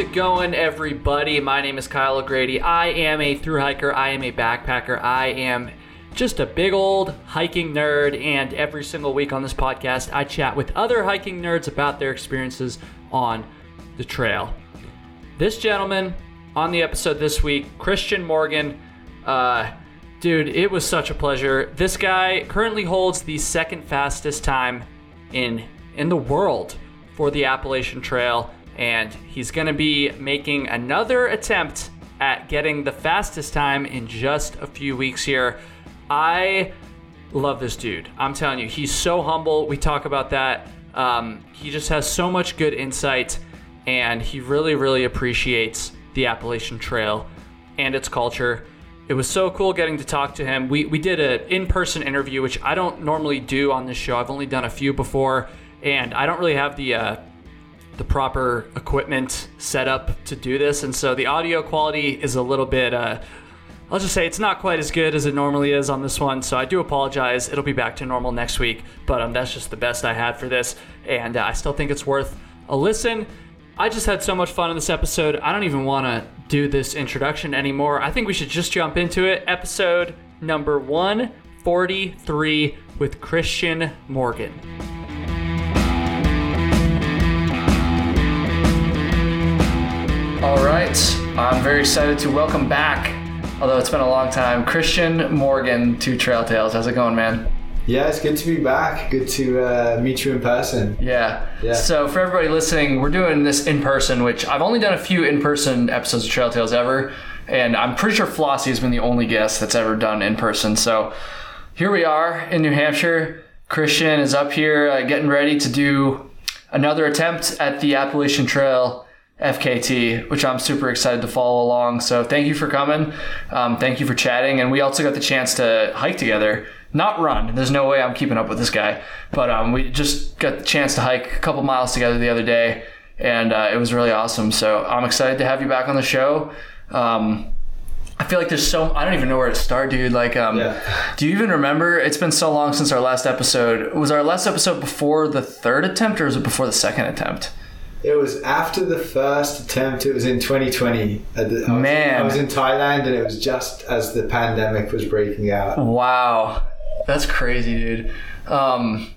it going, everybody? My name is Kyle O'Grady. I am a through hiker, I am a backpacker, I am just a big old hiking nerd, and every single week on this podcast, I chat with other hiking nerds about their experiences on the trail. This gentleman on the episode this week, Kristian Morgan, uh, dude, it was such a pleasure. This guy currently holds the second fastest time in in the world for the Appalachian Trail, and he's going to be making another attempt at getting the fastest time in just a few weeks here. I love this dude. I'm telling you, he's so humble. We talk about that. Um, he just has so much good insight, and he really, really appreciates the Appalachian Trail and its culture. It was so cool getting to talk to him. We, we did an in person interview, which I don't normally do on this show. I've only done a few before, and I don't really have the uh, the proper equipment set up to do this, and so the audio quality is a little bit. Uh, I'll just say it's not quite as good as it normally is on this one, so I do apologize. It'll be back to normal next week, but um, that's just the best I had for this, and uh, I still think it's worth a listen. I just had so much fun in this episode. I don't even want to do this introduction anymore. I think we should just jump into it. Episode number 143 with Kristian Morgan. All right, I'm very excited to welcome back, although it's been a long time, Kristian Morgan to Trail Tales. How's it going, man? Yeah, it's good to be back. Good to uh, meet you in person. Yeah. Yeah. So for everybody listening, we're doing this in person, which I've only done a few in person episodes of Trail Tales ever, and I'm pretty sure Flossie has been the only guest that's ever done in person. So here we are in New Hampshire. Kristian is up here uh, getting ready to do another attempt at the Appalachian Trail FKT, which I'm super excited to follow along. So thank you for coming. Um, thank you for chatting. And we also got the chance to hike together. Not run. There's no way I'm keeping up with this guy. But um, we just got the chance to hike a couple miles together the other day. And uh, it was really awesome. So I'm excited to have you back on the show. Um, I feel like there's so I don't even know where to start, dude. Like, um, Yeah. do you even remember? It's been so long since our last episode. Was our last episode before the third attempt, or was it before the second attempt? It was after the first attempt. It was in 2020. At the- I was, Man. I was in Thailand, and it was just as the pandemic was breaking out. Wow, that's crazy, dude. Um,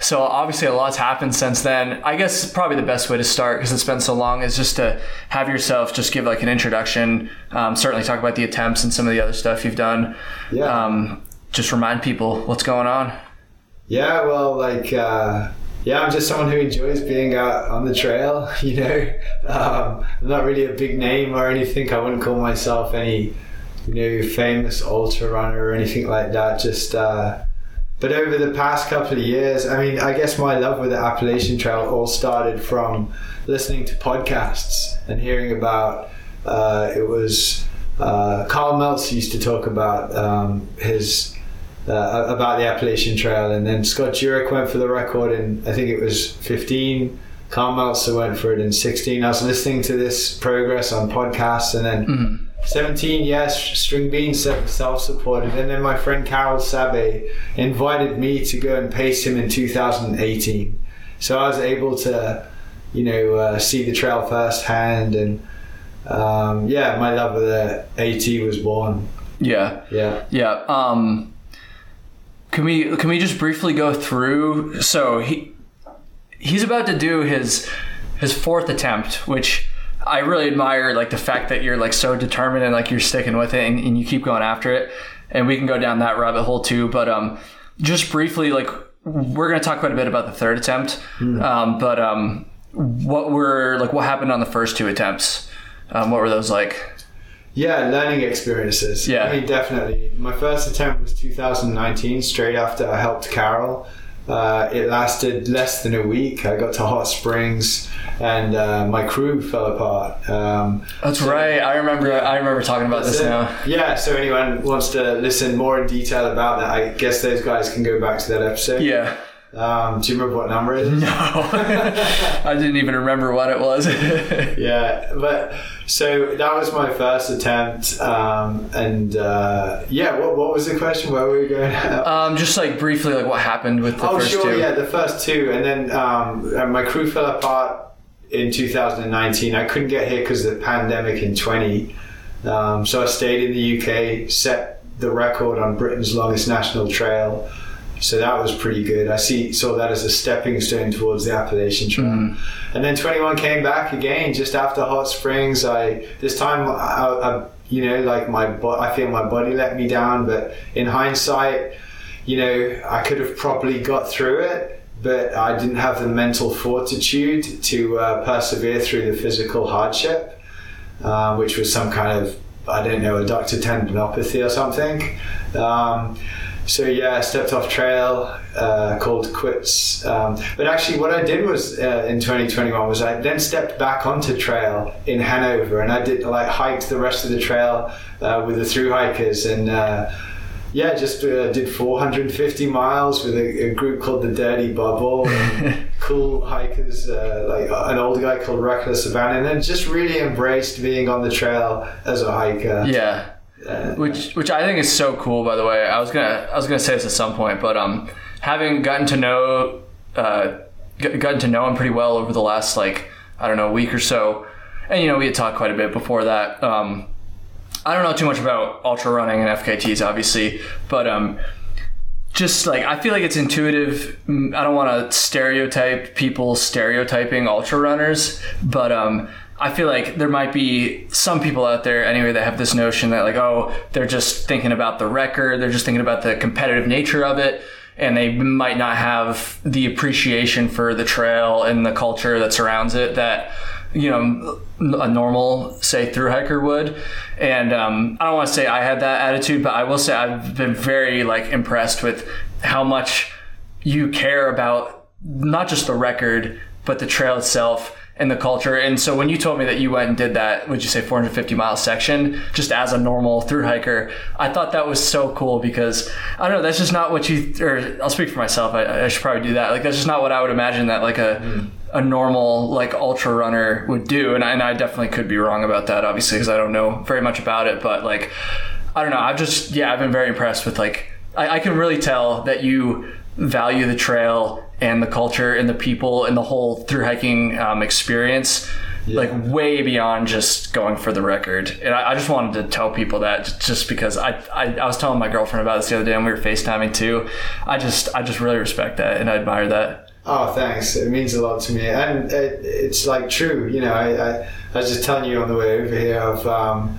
so obviously a lot's happened since then. I guess probably the best way to start because it's been so long is just to have yourself just give like an introduction. Um, certainly talk about the attempts and some of the other stuff you've done. Yeah. Um, just remind people what's going on. Yeah, well, like, uh, yeah, I'm just someone who enjoys being out on the trail. You know, um, I'm not really a big name or anything. I wouldn't call myself any, you know, famous ultra runner or anything like that. Just, uh, but over the past couple of years, I mean, I guess my love with the Appalachian Trail all started from listening to podcasts and hearing about. Uh, it was uh, Karl Meltz used to talk about um, his uh, about the Appalachian Trail, and then Scott Jurek went for the record in I think it was 15. Karl Meltzer went for it in 16. I was listening to this progress on podcasts, and then 17, yes, Stringbean self supported, and then my friend Karel Sabbe invited me to go and pace him in 2018. So I was able to, you know, uh, see the trail firsthand, and um, yeah, my love of the AT was born. Yeah. Yeah. Yeah. Um, can we can we just briefly go through? So he he's about to do his his fourth attempt, which I really admire. Like the fact that you're like so determined and like you're sticking with it and, and you keep going after it. And we can go down that rabbit hole too. But um, just briefly, like we're gonna talk quite a bit about the third attempt. Um, but um, what were like what happened on the first two attempts? Um, what were those like? Yeah, learning experiences. Yeah. I mean, definitely. My first attempt was 2019, straight after I helped Karel. Uh, it lasted less than a week. I got to Hot Springs, and uh, my crew fell apart. Um, That's right. I remember. I remember talking about this so- now. Yeah, so anyone wants to listen more in detail about that, I guess those guys can go back to that episode. Yeah. Um, do you remember what number it is? No, I didn't even remember what it was. yeah but so that was my first attempt um, and uh, yeah what, what was the question where were we going um, just like briefly, like what happened with the oh first sure two. yeah the first two and then um, my crew fell apart in 2019. I couldn't get here because of the pandemic in 20. Um, so I stayed in the UK, set the record on Britain's longest national trail. So that was pretty good. I see saw that as a stepping stone towards the Appalachian Trail. Mm-hmm. And then 21 came back again just after Hot Springs. I this time I, I you know like my bo- I feel my body let me down, but in hindsight, you know I could have probably got through it, but I didn't have the mental fortitude to uh, persevere through the physical hardship, uh, which was some kind of I don't know, a adductor tendinopathy or something. Um, so yeah, I stepped off trail, uh, called quits. Um, but actually, what I did was uh, in 2021 was I then stepped back onto trail in Hanover, and I did like hiked the rest of the trail uh, with the through hikers, and uh, yeah, just uh, did 450 miles with a, a, group called the Dirty Bubble. cool hikers, uh, like an old guy called Reckless Savannah, and just really embraced being on the trail as a hiker. Yeah. Uh, which which I think is so cool. By the way, I was gonna I was gonna say this at some point, but um, having gotten to know uh, gotten to know him pretty well over the last like I don't know week or so, and you know we had talked quite a bit before that. Um, I don't know too much about ultra running and FKTs, obviously, but um, just like I feel like it's intuitive. Mm, I don't want to stereotype people stereotyping ultra runners, but um, I feel like there might be some people out there anyway that have this notion that like, oh, they're just thinking about the record, they're just thinking about the competitive nature of it, and they might not have the appreciation for the trail and the culture that surrounds it that you know a normal say through hiker would. And um, i don't want to say i had that attitude but i will say i've been very like impressed with how much you care about not just the record but the trail itself and the culture. And so when you told me that you went and did that, would you say 450 mile section just as a normal through hiker? I thought that was so cool because I don't know, that's just not what you, or I'll speak for myself. I, I should probably do that. Like, that's just not what I would imagine that like a, mm. a normal like ultra runner would do. And I, and I definitely could be wrong about that, obviously, because I don't know very much about it. But like, I don't know. I've just, yeah, I've been very impressed with like, I, I can really tell that you value the trail and the culture and the people and the whole through hiking um, experience yeah. like way beyond just going for the record. And I, I, just wanted to tell people that just because I, I, I was telling my girlfriend about this the other day and we were facetiming too. I just i just really respect that and i admire that. Oh thanks. It means a lot to me. And it, it's like true you know I, I, I was just telling you on the way over here of um,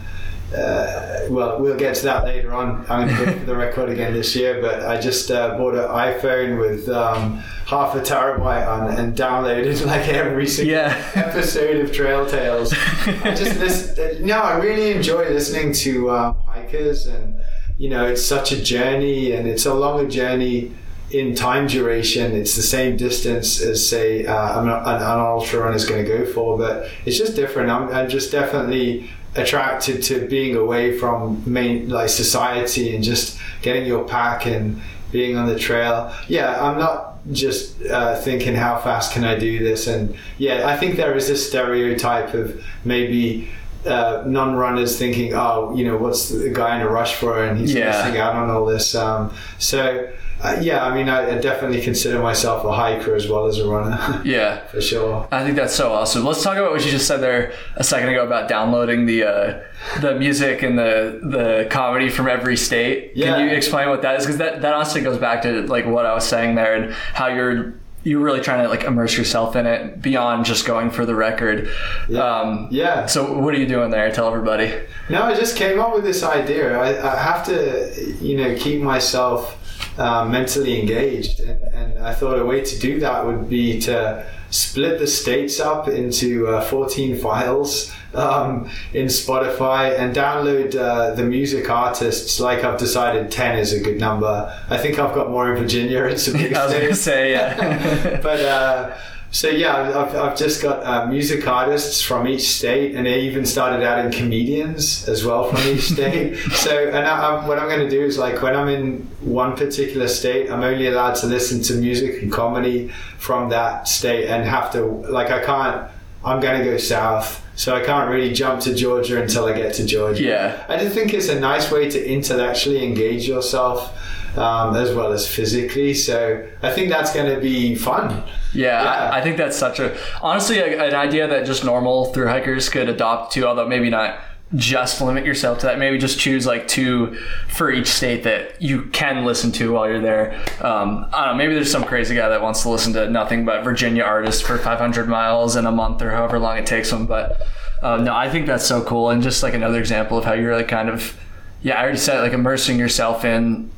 uh, well, we'll get to that later on. I'm going to go for the record again this year, but I just uh, bought an iPhone with um, half a terabyte on and downloaded like every single yeah. episode of Trail Tales. I just listen, no, I really enjoy listening to um, hikers, and you know, it's such a journey, and it's a longer journey in time duration. It's the same distance as say uh, an, an ultra run is going to go for, but it's just different. I'm, I'm just definitely attracted to being away from main like society and just getting your pack and being on the trail. Yeah, I'm not just uh, thinking how fast can I do this, and yeah, I think there is this stereotype of maybe. Uh, non-runners thinking, oh, you know, what's the guy in a rush for, and he's yeah. missing out on all this. Um, so uh, yeah, I mean, I, definitely consider myself a hiker as well as a runner. yeah, for sure. I think that's so awesome. Let's talk about what you just said there a second ago about downloading the uh, the music and the the comedy from every state. Yeah. Can you explain what that is? Because that that honestly goes back to like what I was saying there and how you're you're really trying to like immerse yourself in it beyond just going for the record. Yeah. Um, yeah. So what are you doing there? Tell everybody. No, I just came up with this idea. I, I have to, you know, keep myself uh, mentally engaged. And, and, I thought a way to do that would be to split the states up into uh, 14 files um, in Spotify and download uh, the music artists. Like I've decided 10 is a good number. I think I've got more in Virginia. It's a big I was going to say, yeah. but uh, so yeah, I've, I've just got uh, music artists from each state, and they even started adding comedians as well from each state. so, and I, I, what I'm going to do is like when I'm in one particular state, I'm only allowed to listen to music and comedy from that state, and have to like I can't. I'm going to go south, so I can't really jump to Georgia until I get to Georgia. Yeah, I just think it's a nice way to intellectually engage yourself um, as well as physically. So I think that's going to be fun. Yeah, Yeah. I, I think that's such a honestly a, an idea that just normal through hikers could adopt too. Although maybe not just limit yourself to that. Maybe just choose like two for each state that you can listen to while you're there. Um, I don't know. Maybe there's some crazy guy that wants to listen to nothing but Virginia artists for 500 miles in a month or however long it takes them. But uh, no, I think that's so cool and just like another example of how you're like kind of yeah. I already said like immersing yourself in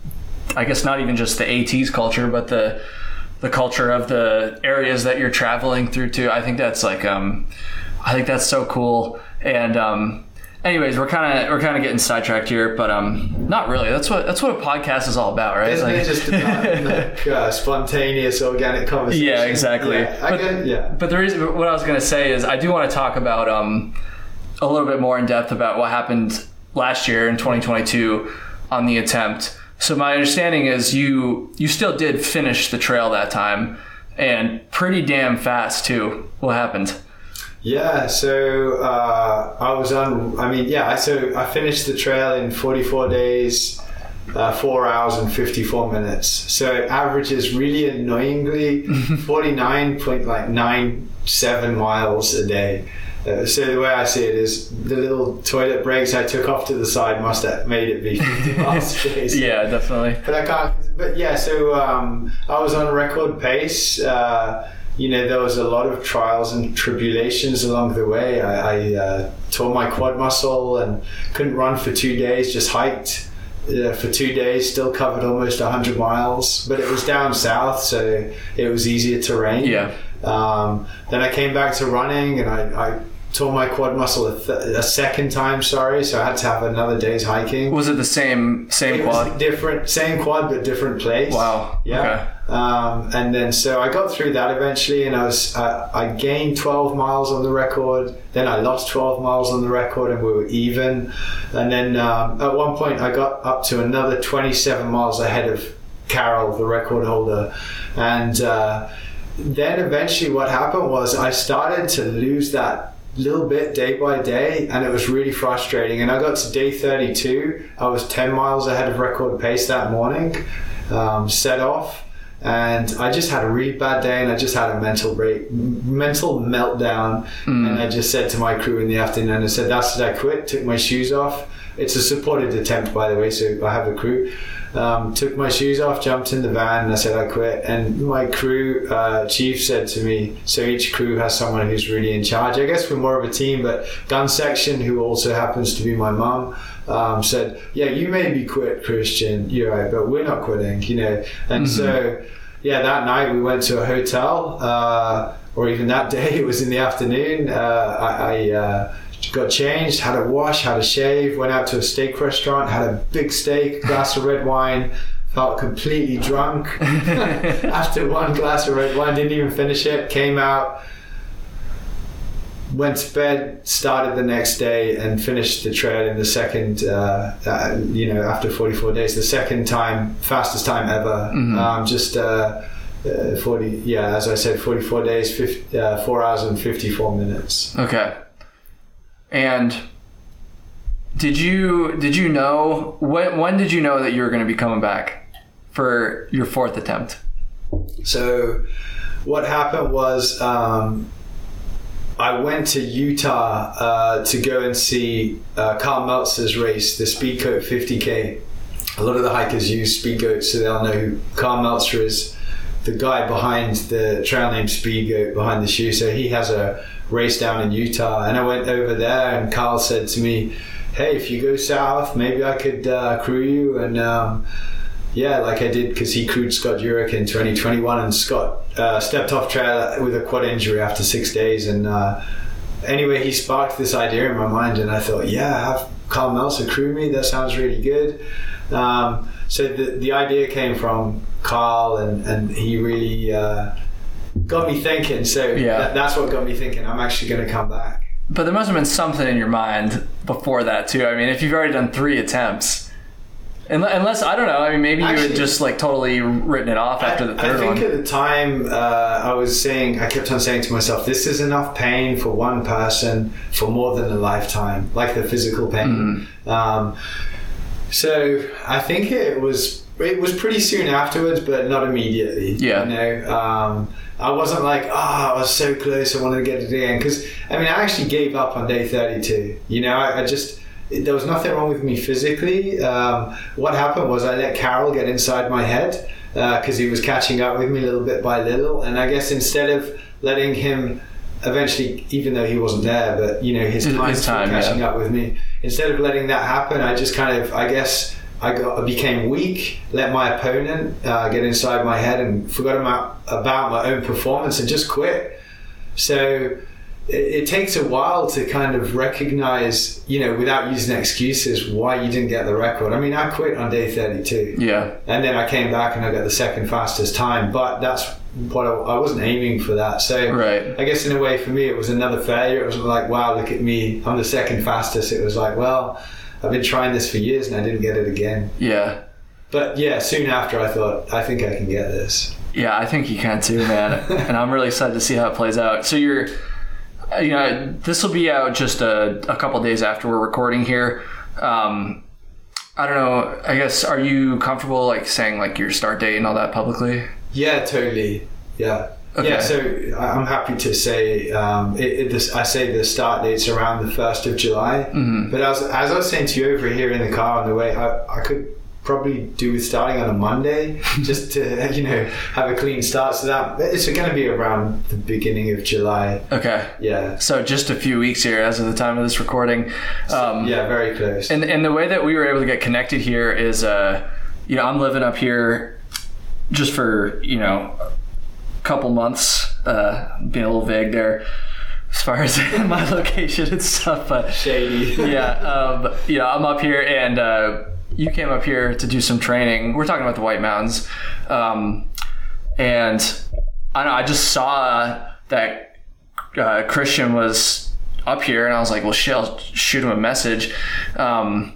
I guess not even just the AT's culture, but the the culture of the areas that you're traveling through too. I think that's like um I think that's so cool. And um anyways, we're kind of we're kind of getting sidetracked here, but um not really. That's what that's what a podcast is all about, right? Isn't like- it just about like, uh, spontaneous, organic conversation? Yeah, exactly. Yeah, I But- get, yeah. But the reason, what I was going to say is, I do want to talk about um, a little bit more in depth about what happened last year in 2022 on the attempt. So my understanding is you you still did finish the trail that time, and pretty damn fast too. What happened? Yeah, so uh, I was on. I mean, yeah. So I finished the trail in 44 days, uh, four hours and 54 minutes. So it averages really annoyingly 49.97 miles a day. Uh, so the way I see it is the little toilet breaks I took off to the side must have made it be 50 miles Yeah, definitely. but I can't. But yeah, so um, I was on record pace. Uh, you know, there was a lot of trials and tribulations along the way. I, I uh, tore my quad muscle and couldn't run for two days. Just hiked uh, for two days. Still covered almost 100 miles, but it was down south, so it was easier terrain. Yeah. Um, then I came back to running, and I, I tore my quad muscle a, th- a second time. Sorry, so I had to have another day's hiking. Was it the same same It quad? different, same quad but different place. Wow. Yeah. Um, and then so I got through that eventually, and I was uh, I gained 12 miles on the record. Then I lost 12 miles on the record, and we were even. And then um, at one point I got up to another 27 miles ahead of Karel, the record holder, and. Uh, then eventually what happened was I started to lose that little bit day by day and it was really frustrating. And I got to day 32 I was 10 miles ahead of record pace that morning um, set off and I just had a really bad day and I just had a mental break mental meltdown. And I just said to my crew in the afternoon I said that's it I quit took my shoes off. It's a supported attempt by the way so I have a crew um, took my shoes off, jumped in the van, and I said I quit. And my crew uh, chief said to me, so each crew has someone who's really in charge. I guess we're more of a team, but gun section, who also happens to be my mum, um, said, yeah, you maybe quit, Kristian, you're right, but we're not quitting, you know. And so, yeah, that night we went to a hotel, uh, or even that day, it was in the afternoon. Uh, I, I uh, got changed, had a wash, had a shave, went out to a steak restaurant, had a big steak, glass of red wine, felt completely drunk after one glass of red wine, didn't even finish it, came out, went to bed, started the next day, and finished the trail in the second, uh, uh, you know, after 44 days, the second time, fastest time ever. Um, just uh, uh, 40, yeah, as I said, 44 days, 50, uh, 4 hours and 54 minutes. Okay. And did you did you know when when did you know that you were going to be coming back for your fourth attempt? So, what happened was um, I went to Utah uh, to go and see uh, Karl Meltzer's race, the Speedgoat 50K. A lot of the hikers use Speedgoat, so they'll know who Karl Meltzer is. The guy behind the trail named Speedgoat behind the shoe. So he has a race down in Utah, and I went over there, and Karl said to me, "Hey, if you go south, maybe I could uh, crew you." And um, yeah, like I did because he crewed Scott Jurek in 2021, and Scott uh, stepped off trail with a quad injury after six days. And uh, anyway, he sparked this idea in my mind, and I thought, yeah, have Karl Meltzer crew me. That sounds really good. Um, so the the idea came from Karl, and and he really uh, got me thinking. So Yeah. that, that's what got me thinking. I'm actually going to come back. But there must have been something in your mind before that too. I mean, if you've already done three attempts, unless, unless I don't know. I mean, maybe you had just like totally written it off after the I, third I think one. at the time uh, I was saying, I kept on saying to myself, this is enough pain for one person for more than a lifetime, like the physical pain. Mm-hmm. Um, so I think it was it was pretty soon afterwards, but not immediately. Yeah. You know, um, I wasn't like, oh, I was so close. I wanted to get it again because I mean, I actually gave up on day 32. You know, I, I just there was nothing wrong with me physically. Um, what happened was I let Karel get inside my head because he was catching up with me little bit by little, and I guess instead of letting him eventually, even though he wasn't there, but you know his time, his time, catching yeah. up with me. Instead of letting that happen, I just kind of, I guess, I got I became weak, let my opponent uh, get inside my head, and forgot about about my own performance and just quit. So it, it takes a while to kind of recognize, you know, without using excuses, why you didn't get the record. I mean, I quit on day 32. Yeah. And then I came back and I got the second fastest time, but that's what I, I wasn't aiming for that. So Right. I guess in a way for me it was another failure. It wasn't like, wow, look at me, I'm the second fastest. It was like, well, I've been trying this for years and I didn't get it again. Yeah. But yeah, soon after I thought, I think I can get this. Yeah, I think you can too, man. and I'm really excited to see how it plays out. So you're, uh, you know, this will be out just a, a couple days after we're recording here. Um, I don't know. I guess are you comfortable like saying like your start date and all that publicly? Yeah, totally. Yeah. Okay. Yeah, so I'm happy to say um, it, it, this, I say the start date's around the first of July. Mm-hmm. But as, as I was saying to you over here in the car on the way, I, I could probably do with starting on a Monday just to you know have a clean start. So that it's going to be around the beginning of July. Okay. Yeah. So just a few weeks here as of the time of this recording. Um, Yeah, very close. And and the way that we were able to get connected here is, uh, you know, I'm living up here just for you know couple months. Uh, being a little vague there as far as my location and stuff, but Shady. yeah, um, you know, I'm up here and uh, you came up here to do some training. We're talking about the White Mountains, um, and I know. I just saw that uh, Kristian was up here, and I was like, well, shit, I'll shoot him a message. Um,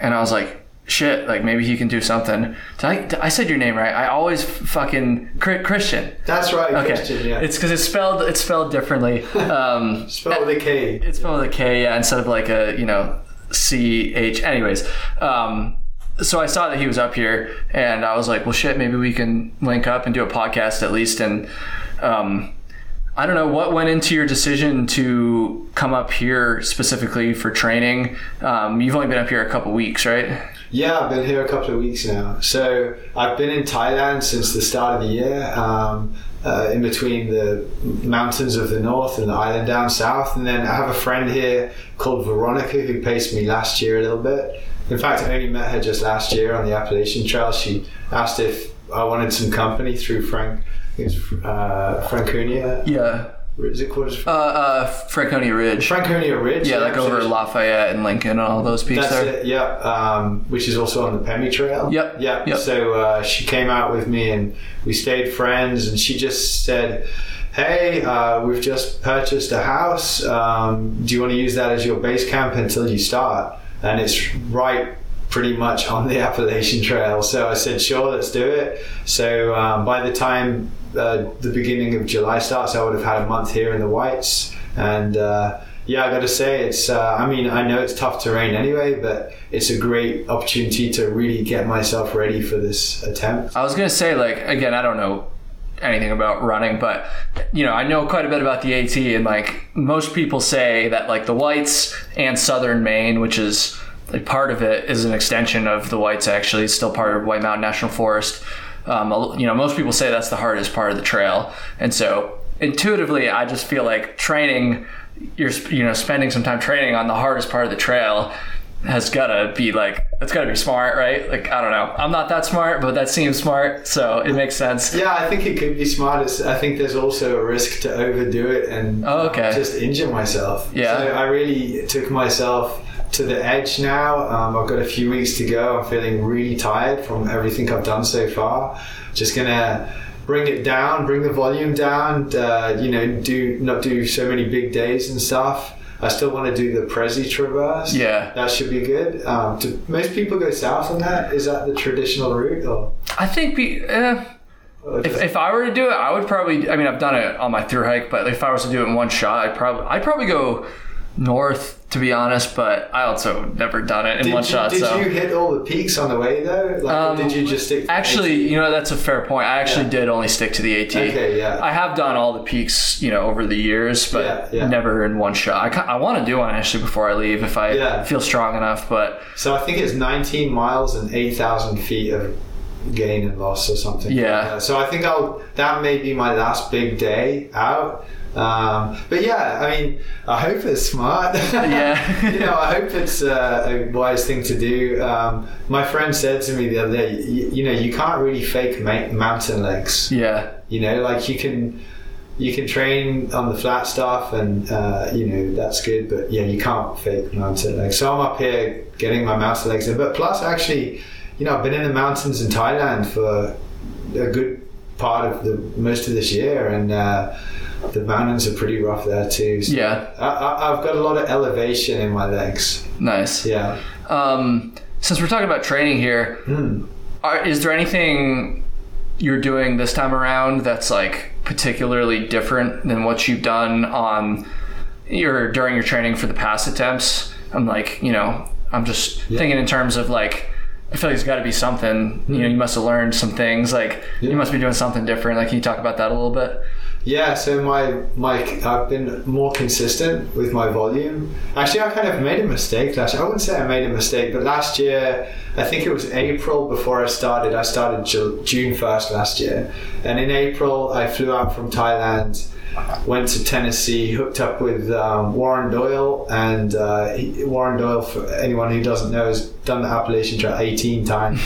and I was like, shit, like maybe he can do something. Did I, did I said your name right. I always fucking Kristian. That's right, Okay, Kristian. Yeah. it's because it's spelled it's spelled differently. Um, spelled with a K. it's spelled with a K, yeah, instead of like a you know C H. Anyways, um, so I saw that he was up here, and I was like, well, shit, maybe we can link up and do a podcast at least. And um, I don't know what went into your decision to come up here specifically for training. Um, you've only been up here a couple weeks, right? Yeah, I've been here a couple of weeks now. So I've been in Thailand since the start of the year, um, uh, in between the mountains of the north and the island down south. And then I have a friend here called Veronica who paced me last year a little bit. In fact, I only met her just last year on the Appalachian Trail. She asked if I wanted some company through Frank. It's uh, Franconia. Yeah. Is it called? Uh, uh, Franconia Ridge. Franconia Ridge. yeah, like over Lafayette and Lincoln and all those peaks That's there. it, yeah. Um, which is also on the Pemi Trail. Yep, Yeah. yep. So uh, she came out with me and we stayed friends, and she just said, Hey, uh, we've just purchased a house. Um, do you want to use that as your base camp until you start? And it's right pretty much on the Appalachian Trail. So I said, Sure, let's do it. So um, by the time uh, the beginning of July starts, I would have had a month here in the Whites. And uh, yeah, I got to say, it's. Uh, I mean, I know it's tough terrain anyway, but it's a great opportunity to really get myself ready for this attempt. I was gonna say, like, again, I don't know anything about running, but you know, I know quite a bit about the AT, and like most people say that like the Whites and Southern Maine, which is like, part of it, is an extension of the Whites. Actually, it's still part of White Mountain National Forest. Um, you know, most people say that's the hardest part of the trail, and so intuitively, I just feel like training. You're you know spending some time training on the hardest part of the trail has gotta be like it's gotta be smart, right? Like I don't know. I'm not that smart, but that seems smart, so it makes sense. Yeah, I think it could be smart. I think there's also a risk to overdo it and Oh, okay. just injure myself. Yeah. So I really took myself to the edge now. Um, I've got a few weeks to go. I'm feeling really tired from everything I've done so far. Just gonna bring it down, bring the volume down. Uh, you know, do not do so many big days and stuff. I still want to do the Presi Traverse. Yeah. that should be good. Um, do most people go south on that? Is that the traditional route, or, I think be, eh, or if, if I were to do it, I would probably. I mean, I've done it on my through hike, but if I was to do it in one shot, I'd probably I'd probably go north, to be honest, but I also never done it in Did, one you, shot. did so you hit all the peaks on the way though? Like, Um, did you just stick? to Actually, AT? you know that's a fair point. I actually Yeah. did only stick to the AT. Okay, yeah. I have done all the peaks, you know, over the years, but Yeah, yeah. never in one shot. I, I want to do one actually before I leave if I Yeah. feel strong enough. But So I think it's 19 miles and 8,000 feet of gain and loss or something. Yeah. So I think I'll that may be my last big day out. Um, but yeah, I mean, I hope it's smart. Yeah. you know, I hope it's uh, a wise thing to do. Um, my friend said to me the other day, you, you know, you can't really fake ma- mountain legs. yeah, You know, like you can you can train on the flat stuff and uh, you know that's good but yeah you can't fake mountain legs so i'm up here getting my mountain legs in but plus actually you know i've been in the mountains in thailand for a good part of the most of this year and uh, the mountains are pretty rough there too so yeah, I, I, i've got a lot of elevation in my legs nice. yeah Um, since we're talking about training here, Hmm. are, is there anything you're doing this time around that's like particularly different than what you've done on your during your training for the past attempts? I'm like, you know, I'm just thinking in terms of like. I feel like there's got to be something. You know, you must have learned some things. Like Yeah. you must be doing something different. Like, can you talk about that a little bit? Yeah, so my my I've been more consistent with my volume. Actually, I kind of made a mistake last year. I wouldn't say I made a mistake, but last year, I think it was April before I started. I started June first last year, and in April I flew out from Thailand, went to Tennessee, hooked up with um, Warren Doyle, and uh, he, Warren Doyle, for anyone who doesn't know, has done the Appalachian Trail 18 times,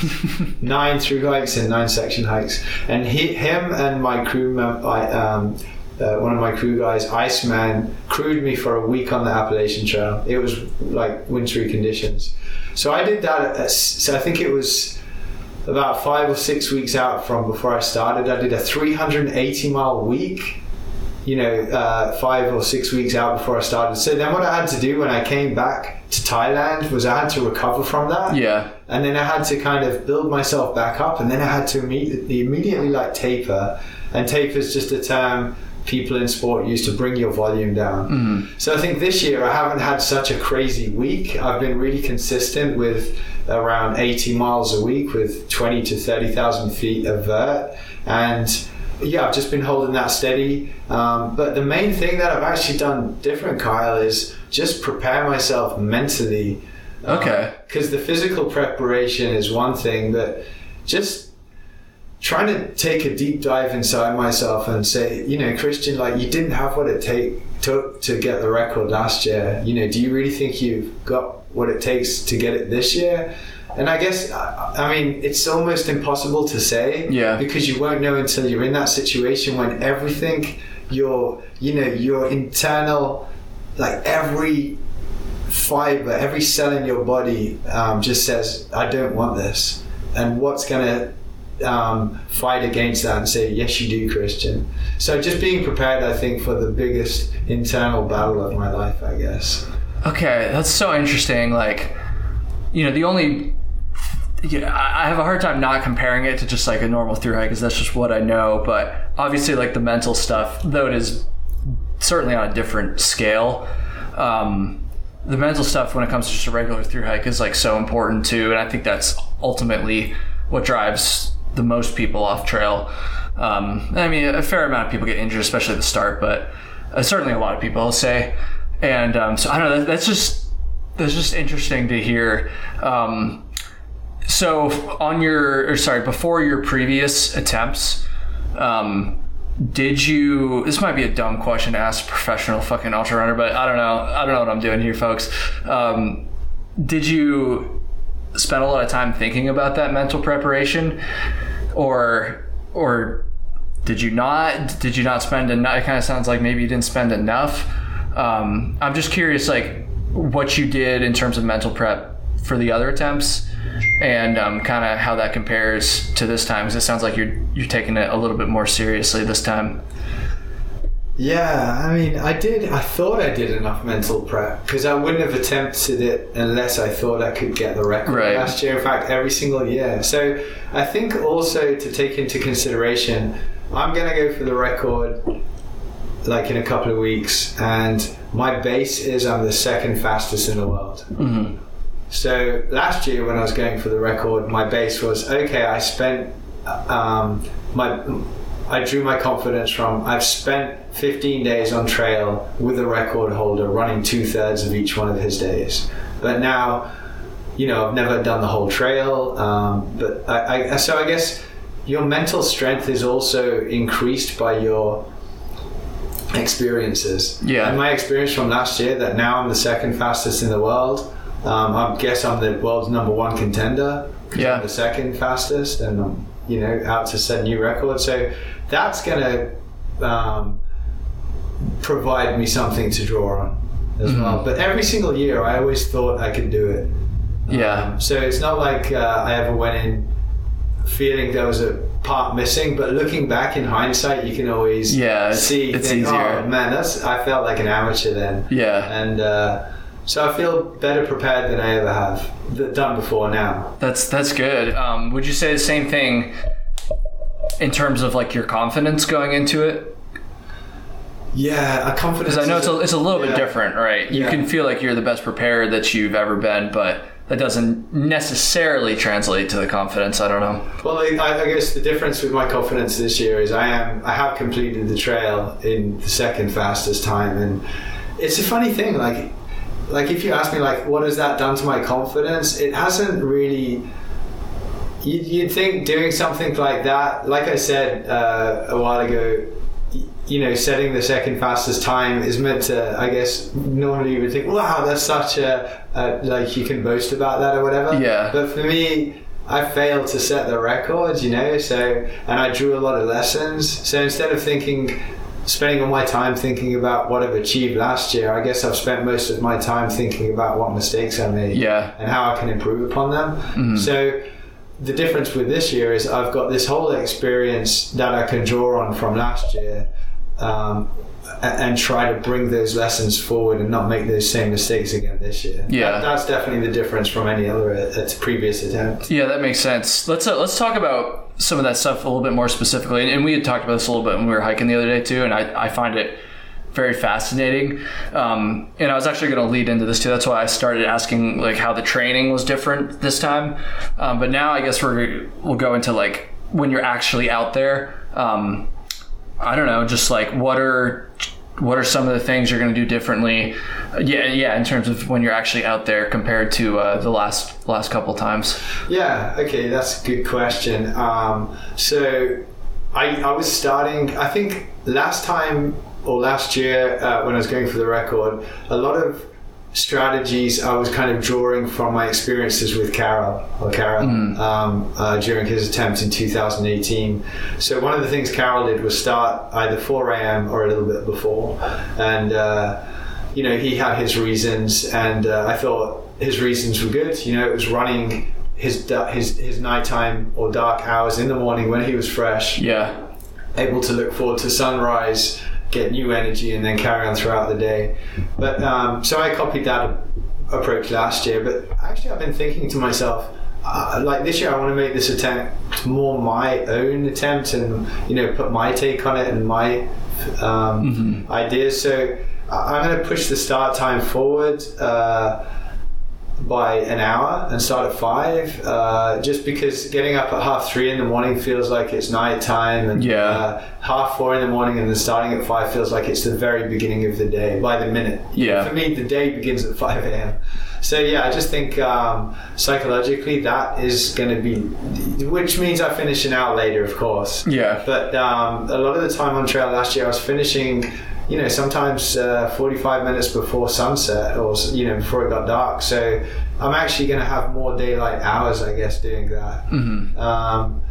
nine through hikes and nine section hikes, and he, him and my crew, I, um, uh, one of my crew guys, Iceman, crewed me for a week on the Appalachian Trail. It was like wintry conditions, so I did that. At, so I think it was about five or six weeks out from before I started. I did a 380 mile week you know, uh, five or six weeks out before I started. So then what I had to do when I came back to Thailand was I had to recover from that. Yeah, And then I had to kind of build myself back up. And then I had to immediately, immediately like taper. And taper is just a term people in sport use to bring your volume down. So I think this year I haven't had such a crazy week. I've been really consistent with around 80 miles a week with 20 to 30,000 feet of vert. And yeah, I've just been holding that steady. Um, but the main thing that I've actually done different, Kyle, is just prepare myself mentally. Okay. Because the physical preparation is one thing, but just trying to take a deep dive inside myself and say, you know, Kristian, like you didn't have what it take took to get the record last year. You know, do you really think you've got what it takes to get it this year? And I guess, I mean, it's almost impossible to say Yeah. because you won't know until you're in that situation when everything, your, you know, your internal, like every fiber, every cell in your body um, just says, I don't want this. And what's going to um, fight against that and say, yes, you do, Kristian? So just being prepared, I think, for the biggest internal battle of my life, I guess. Okay, that's so interesting. Like, you know, the only yeah, I have a hard time not comparing it to just like a normal through hike because that's just what I know. But obviously, like the mental stuff, though it is certainly on a different scale. Um, the mental stuff when it comes to just a regular through hike is like so important too, and I think that's ultimately what drives the most people off trail. Um, I mean, a fair amount of people get injured, especially at the start, but uh, certainly a lot of people, I'll say. And um, so I don't know. That's just that's just interesting to hear. Um, so on your, or sorry, before your previous attempts, um, did you? This might be a dumb question to ask a professional fucking ultra runner, but I don't know. I don't know what I'm doing here, folks. Um, did you spend a lot of time thinking about that mental preparation, or or did you not? Did you not spend enough? It kind of sounds like maybe you didn't spend enough. Um, I'm just curious, like what you did in terms of mental prep for the other attempts, and um, kind of how that compares to this time. Because it sounds like you're you're taking it a little bit more seriously this time. Yeah, I mean, I did. I thought I did enough mental prep because I wouldn't have attempted it unless I thought I could get the record Right. last year. In fact, every single year. So I think also to take into consideration, I'm going to go for the record like in a couple of weeks, and my base is I'm the second fastest in the world. So last year when I was going for the record, my base was okay. I spent um, my I drew my confidence from I've spent 15 days on trail with a record holder running two thirds of each one of his days, but now you know I've never done the whole trail. Um, but I, I so I guess your mental strength is also increased by your experiences. Yeah. And my experience from last year that now I'm the second fastest in the world. Um, I guess I'm the world's number one contender. Yeah. I'm the second fastest, and I'm you know out to set new records. So that's gonna um, provide me something to draw on as Mm-hmm. well. But every single year, I always thought I could do it. Yeah. Um, so it's not like uh, I ever went in feeling there was a part missing, but looking back in hindsight, you can always Yeah, it's- see. it's think, easier. Oh man, that's I felt like an amateur then. Yeah. and uh, so I feel better prepared than I ever have th- done before now. That's that's good. Um, would you say the same thing in terms of like your confidence going into it? Yeah, a confidence. Because I know it's a, it's a little bit different, right? You Yeah. can feel like you're the best prepared that you've ever been, but that doesn't necessarily translate to the confidence. I don't know. Well, I, I guess the difference with my confidence this year is I am I have completed the trail in the second fastest time, and it's a funny thing. Like, like if you ask me like, what has that done to my confidence? It hasn't really. You'd, you'd think doing something like that, like I said uh, a while ago, you know, setting the second fastest time is meant to, I guess, normally you would think, wow, that's such a, a like you can boast about that or whatever. Yeah. But for me, I failed to set the record, you know, so, and I drew a lot of lessons. So instead of thinking, spending all my time thinking about what I've achieved last year, I guess I've spent most of my time thinking about what mistakes I made Yeah. and how I can improve upon them. So the difference with this year is I've got this whole experience that I can draw on from last year. Um, and try to bring those lessons forward and not make those same mistakes again this year. Yeah. That- that's definitely the difference from any other uh, previous attempt. Yeah, that makes sense. Let's uh, let's talk about some of that stuff a little bit more specifically. And we had talked about this a little bit when we were hiking the other day too. And I, I find it very fascinating. Um, and I was actually going to lead into this too. That's why I started asking like how the training was different this time. Um, but now I guess we're we'll go into like when you're actually out there. Um, I don't know, just like what are what are some of the things you're going to do differently? Yeah, yeah, in terms of when you're actually out there compared to uh, the last last couple times. Yeah, okay, that's a good question. Um, so I, I was starting, I think last time or last year uh, when I was going for the record, a lot of strategies I was kind of drawing from my experiences with Karel or Karel um, uh, during his attempt in 2018. So one of the things Karel did was start either 4 a.m. or a little bit before, and uh, you know he had his reasons, and uh, I thought his reasons were good. You know, it was running his his his nighttime or dark hours in the morning when he was fresh Yeah, able to look forward to sunrise, get new energy, and then carry on throughout the day. But um, so I copied that approach last year. But actually, I've been thinking to myself, uh, like this year, I want to make this attempt more my own attempt, and you know, put my take on it and my um, ideas. So I'm going to push the start time forward. Uh, by an hour and start at five, uh, just because getting up at half three in the morning feels like it's night time, and Yeah. uh, half four in the morning and then starting at five feels like it's the very beginning of the day by the minute. Yeah. For me, the day begins at five a.m. So yeah, I just think um, psychologically that is going to be, which means I finish an hour later, of course. yeah, But um, a lot of the time on trail last year, I was finishing, you know, sometimes uh, 45 minutes before sunset or, you know, before it got dark. So I'm actually going to have more daylight hours, I guess, doing that. Um,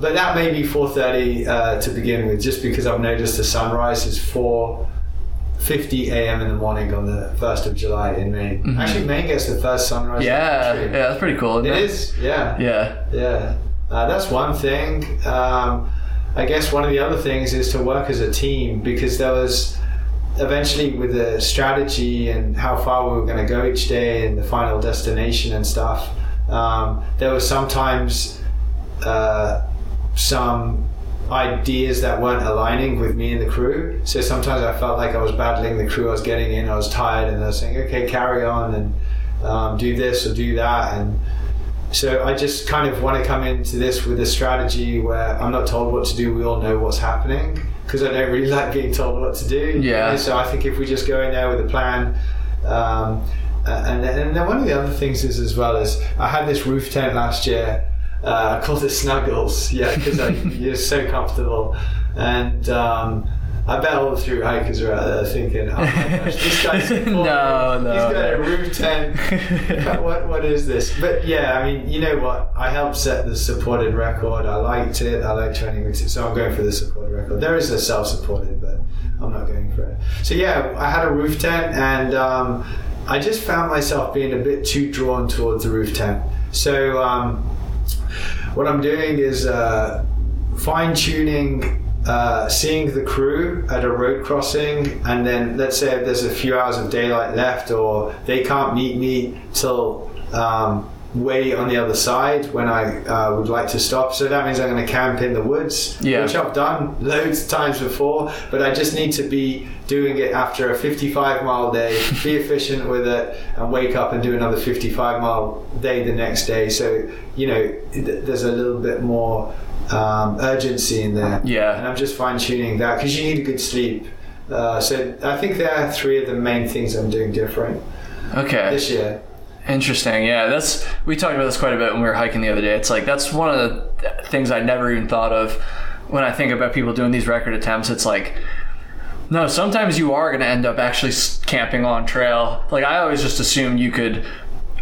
but that may be 4.30 uh, to begin with, just because I've noticed the sunrise is 4.50 a.m. in the morning on the 1st of July in Maine. Actually, Maine gets the first sunrise. yeah, yeah. That's pretty cool. Isn't It it is, yeah. Yeah, Yeah, uh, that's one thing. Um, I guess one of the other things is to work as a team because there was eventually with the strategy and how far we were going to go each day and the final destination and stuff. Um, there was sometimes uh, some ideas that weren't aligning with me and the crew. So sometimes I felt like I was battling the crew I was getting in. I was tired, and I was saying, "Okay, carry on and um, do this or do that." And so I just kind of want to come into this with a strategy where I'm not told what to do. We all know what's happening because I don't really like being told what to do. Yeah. You know, So I think if we just go in there with a plan. Um, and then, and then one of the other things is as well is I had this roof tent last year. Uh, I called it Snuggles, yeah, because you're so comfortable. And um, I bet all the through hikers are out there thinking, "Oh my gosh, this guy's No, no, he's got a roof tent. what what is this?" But yeah, I mean, you know what? I helped set the supported record. I liked it. I like training with it, so I'm going for the supported record. There is a self-supported, but I'm not going for it. So yeah, I had a roof tent, and um, I just found myself being a bit too drawn towards the roof tent. So um, what I'm doing is uh, fine tuning. Uh, seeing the crew at a road crossing, and then let's say if there's a few hours of daylight left, or they can't meet me till um, way on the other side when I uh, would like to stop. So that means I'm going to camp in the woods, Yeah. which I've done loads of times before, but I just need to be doing it after a 55 mile day, be efficient with it, and wake up and do another 55 mile day the next day. So, you know, th- there's a little bit more um, urgency in there. Yeah. And I'm just fine tuning that because you need a good sleep. Uh, so I think there are three of the main things I'm doing different Okay. this year. Interesting. Yeah, that's we talked about this quite a bit when we were hiking the other day. It's like that's one of the things I never even thought of when I think about people doing these record attempts. It's like no, sometimes you are going to end up actually camping on trail. Like I always just assumed you could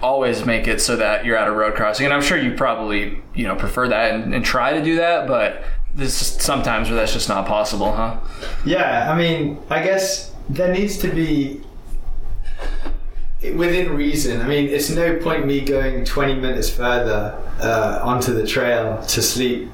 always make it so that you're at a road crossing, and I'm sure you probably you know prefer that and, and try to do that, but there's just sometimes where that's just not possible, huh? Yeah, I mean, I guess there needs to be within reason. I mean, it's no point me going 20 minutes further uh, onto the trail to sleep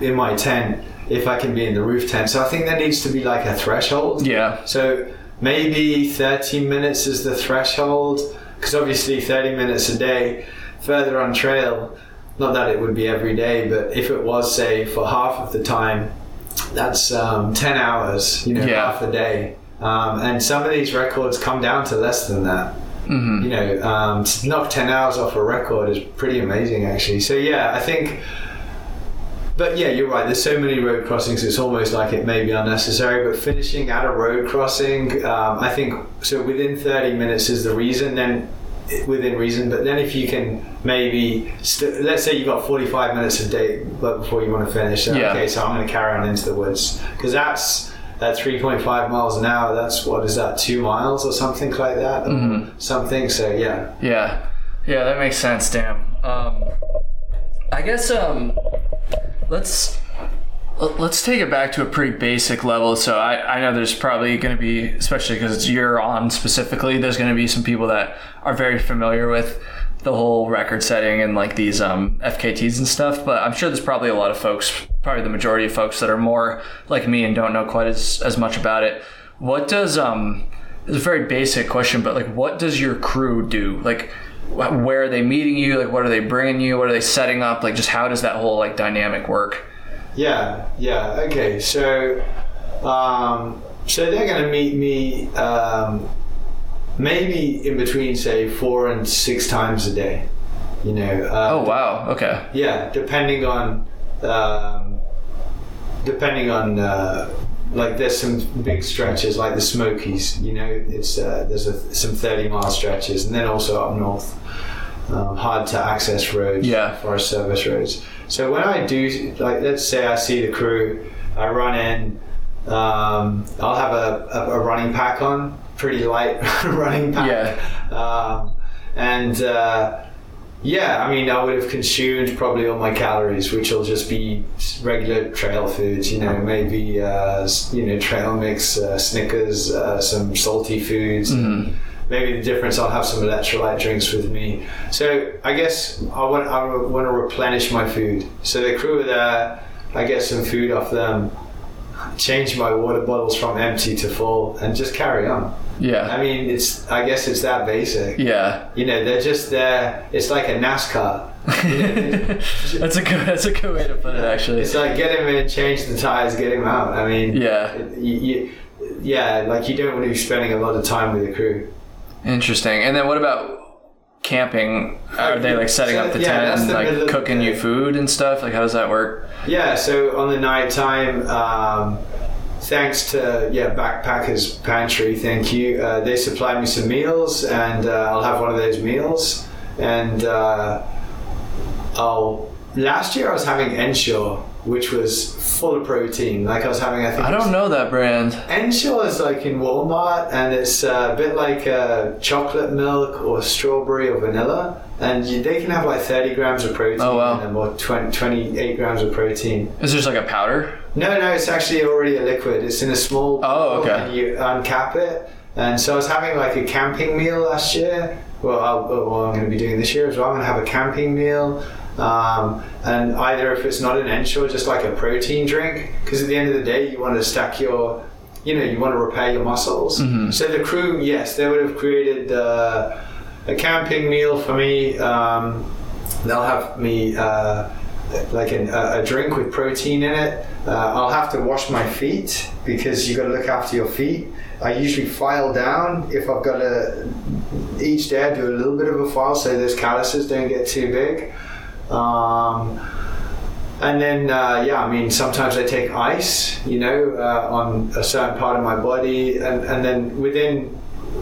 in my tent if I can be in the roof tent. So I think there needs to be like a threshold. Yeah. So maybe 30 minutes is the threshold because obviously 30 minutes a day further on trail. Not that it would be every day, but if it was, say, for half of the time, that's um, 10 hours, you know, Yeah. half a day. Um, and some of these records come down to less than that. hmm You know, um, to knock 10 hours off a record is pretty amazing, actually. So, yeah, I think. But yeah, you're right. There's so many road crossings. It's almost like it may be unnecessary. But finishing at a road crossing, um, I think so. Within 30 minutes is the reason. Then within reason. But then if you can maybe, st- let's say you've got 45 minutes a day, but before you want to finish, Yeah. okay, so I'm going to carry on into the woods because that's at 3.5 miles an hour. That's what is that? Two miles or something like that, Mhm. something. So yeah, Yeah, yeah, that makes sense. Damn. Um, I guess um, let's let- let's take it back to a pretty basic level. So I, I know there's probably going to be, especially because you're on specifically, there's going to be some people that are very familiar with the whole record setting and like these um, FKTs and stuff. But I'm sure there's probably a lot of folks, probably the majority of folks that are more like me and don't know quite as as much about it. What does um? It's a very basic question, but like, what does your crew do? Like, where are they meeting you? Like, what are they bringing you? What are they setting up? Like, just how does that whole like dynamic work? yeah, yeah. Okay, so um, so they're going to meet me um, maybe in between, say, four and six times a day. You know. Uh, Oh wow, okay, Yeah, depending on, um, depending on, uh, like there's some big stretches like the Smokies. You know, it's uh, there's a, some 30 mile stretches, and then also up north, um, hard to access roads, Yeah. Forest Service roads. So when I do, like, let's say I see the crew, I run in. Um, I'll have a, a, a running pack on, pretty light running pack. Yeah. Um, and uh, yeah, I mean, I would have consumed probably all my calories, which will just be regular trail foods. You know, maybe uh, you know trail mix, uh, Snickers, uh, some salty foods. Mhm. Maybe the difference, I'll have some electrolyte drinks with me. So I guess I want I want to replenish my food. So the crew are there. I get some food off them. Change my water bottles from empty to full, and just carry on. Yeah, I mean, it's I guess it's that basic yeah, you know they're just there it's like a nascar that's a good. That's a good way to put it. Actually, It's like get him in, change the tires, get him out. I mean, Yeah. it- you, you, yeah, like you don't want to be spending a lot of time with the crew. interesting. And then what about camping? Are they like setting So, up the yeah, tent and like cooking you food and stuff? Like, how does that work? Yeah, so on the night time, um, thanks to yeah Backpackers Pantry, thank you. Uh, they supplied me some meals, and uh, I'll have one of those meals. And uh, last year I was having Ensure, which was full of protein. Like I was having, I think I don't know that brand. Ensure is like in Walmart, and it's a bit like uh, chocolate milk or strawberry or vanilla. And you, they can have like 30 grams of protein Oh, wow. in them, or 20, 28 grams of protein. Is there just like a powder? No, no, it's actually already a liquid. It's in a small Oh, okay. and you uncap it. And so I was having like a camping meal last year. Well, I'll, well I'm going to be doing this year as well. I'm going to have a camping meal. Um, and either if it's not an Ensure, just like a protein drink. Because at the end of the day, you want to stack your, you know, you want to repair your muscles. Mm-hmm. So the crew, yes, they would have created uh, a camping meal for me. Um, they'll have me uh, like an, a, a drink with protein in it. Uh, I'll have to wash my feet because you've got to look after your feet. I usually file down if I've got to. Each day I do a little bit of a file so those calluses don't get too big. Um, and then, uh, yeah, I mean, sometimes I take ice, you know, uh, on a certain part of my body, and, and then within,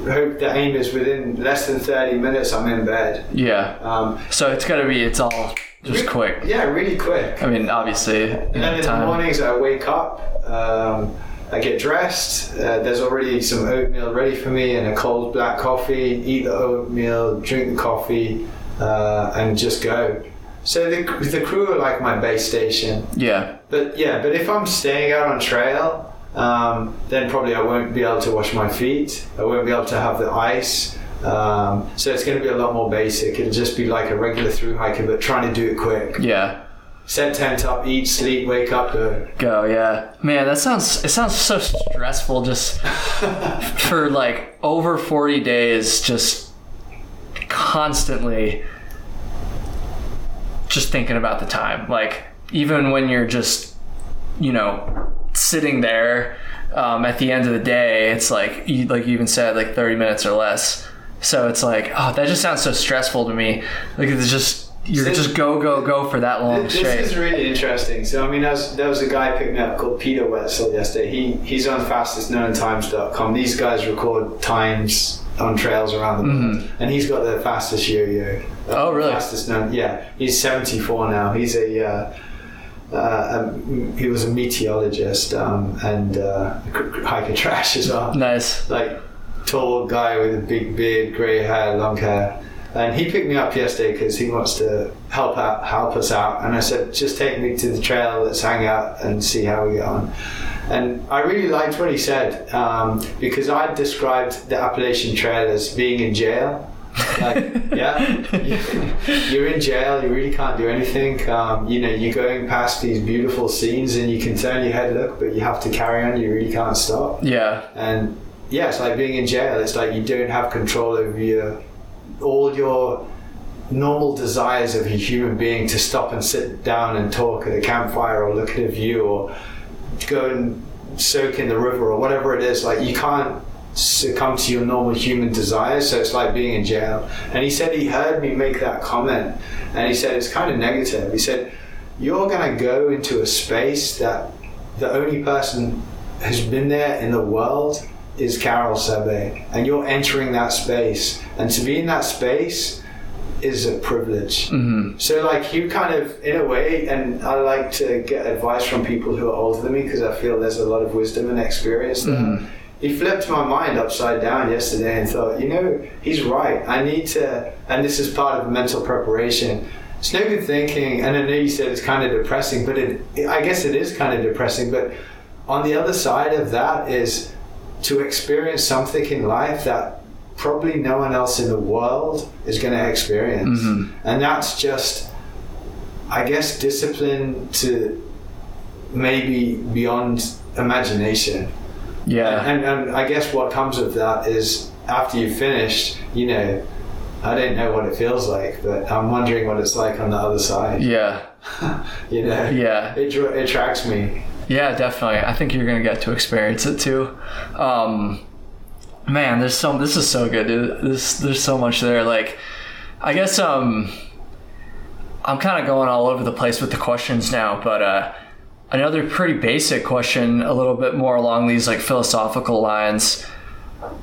hope the aim is within less than 30 minutes, I'm in bed. Yeah. Um, So it's got to be. It's all just quick. Yeah, really quick. I mean, obviously, And then in the mornings, I wake up, um, I get dressed. Uh, there's already some oatmeal ready for me and a cold black coffee. Eat the oatmeal, drink the coffee, uh, and just go. So the, the crew are like my base station. Yeah. But yeah, but if I'm staying out on trail, um, then probably I won't be able to wash my feet. I won't be able to have the ice. Um, so it's going to be a lot more basic. It'll just be like a regular through hiker, but trying to do it quick. Yeah. Set tent up, eat, sleep, wake up, go. Go. Yeah. Man, that sounds. It sounds so stressful. Just for like over forty days, just constantly, just thinking about the time. Like even when you're just, you know, sitting there. Um, at the end of the day, it's like you, like you even said, like thirty minutes or less. So it's like, oh, that just sounds so stressful to me. Like it's just you're So- just go go go for that long This straight. is really interesting. So I mean, there was, there was a guy picked me up called Peter Wetzel yesterday. He he's on fastestknowntimes.com. These guys record times on trails around the world, and he's got the fastest yo-yo. Mm-hmm. Oh, really? Fastest known. Yeah, he's 74 now. He's a uh, uh, um, he was a meteorologist um, and uh, hiker trash as well nice. like tall guy with a big beard, grey hair, long hair. And he picked me up yesterday because he wants to help out, help us out. And I said, just take me to the trail. Let's hang out and see how we get on. And I really liked what he said um, because I described the Appalachian Trail as being in jail. Like, yeah, you're in jail. You really can't do anything. Um, you know, you're going past these beautiful scenes, and you can turn your head, look, but you have to carry on. You really can't stop. Yeah. And yeah, it's like being in jail. It's like you don't have control over your all your normal desires of a human being to stop and sit down and talk at a campfire or look at a view or go and soak in the river or whatever it is. Like you can't succumb to your normal human desires. So it's like being in jail. And he said he heard me make that comment, and he said it's kind of negative. He said you're gonna go into a space that the only person who's been there in the world is Karel Sabbe, and you're entering that space, and to be in that space is a privilege. Mm-hmm. So, like, you kind of, in a way, and I like to get advice from people who are older than me because I feel there's a lot of wisdom and experience there. Mhm. He flipped my mind upside down yesterday and thought, you know, he's right. I need to, and this is part of the mental preparation. It's no good thinking, and I know you said it's kind of depressing, but it, I guess it is kind of depressing. But on the other side of that is to experience something in life that probably no one else in the world is going to experience. Mhm. And that's just, I guess, discipline to maybe beyond imagination. Yeah. And, and I guess what comes of that is after you've finished, you know, I don't know what it feels like, but I'm wondering what it's like on the other side. Yeah. You know, Yeah. it it attracts me. Yeah, definitely. I think you're gonna get to experience it too. Um, man, there's so this is so good, dude. There's there's so much there. Like, I guess um, I'm kind of going all over the place with the questions now, but uh, another pretty basic question, a little bit more along these like philosophical lines.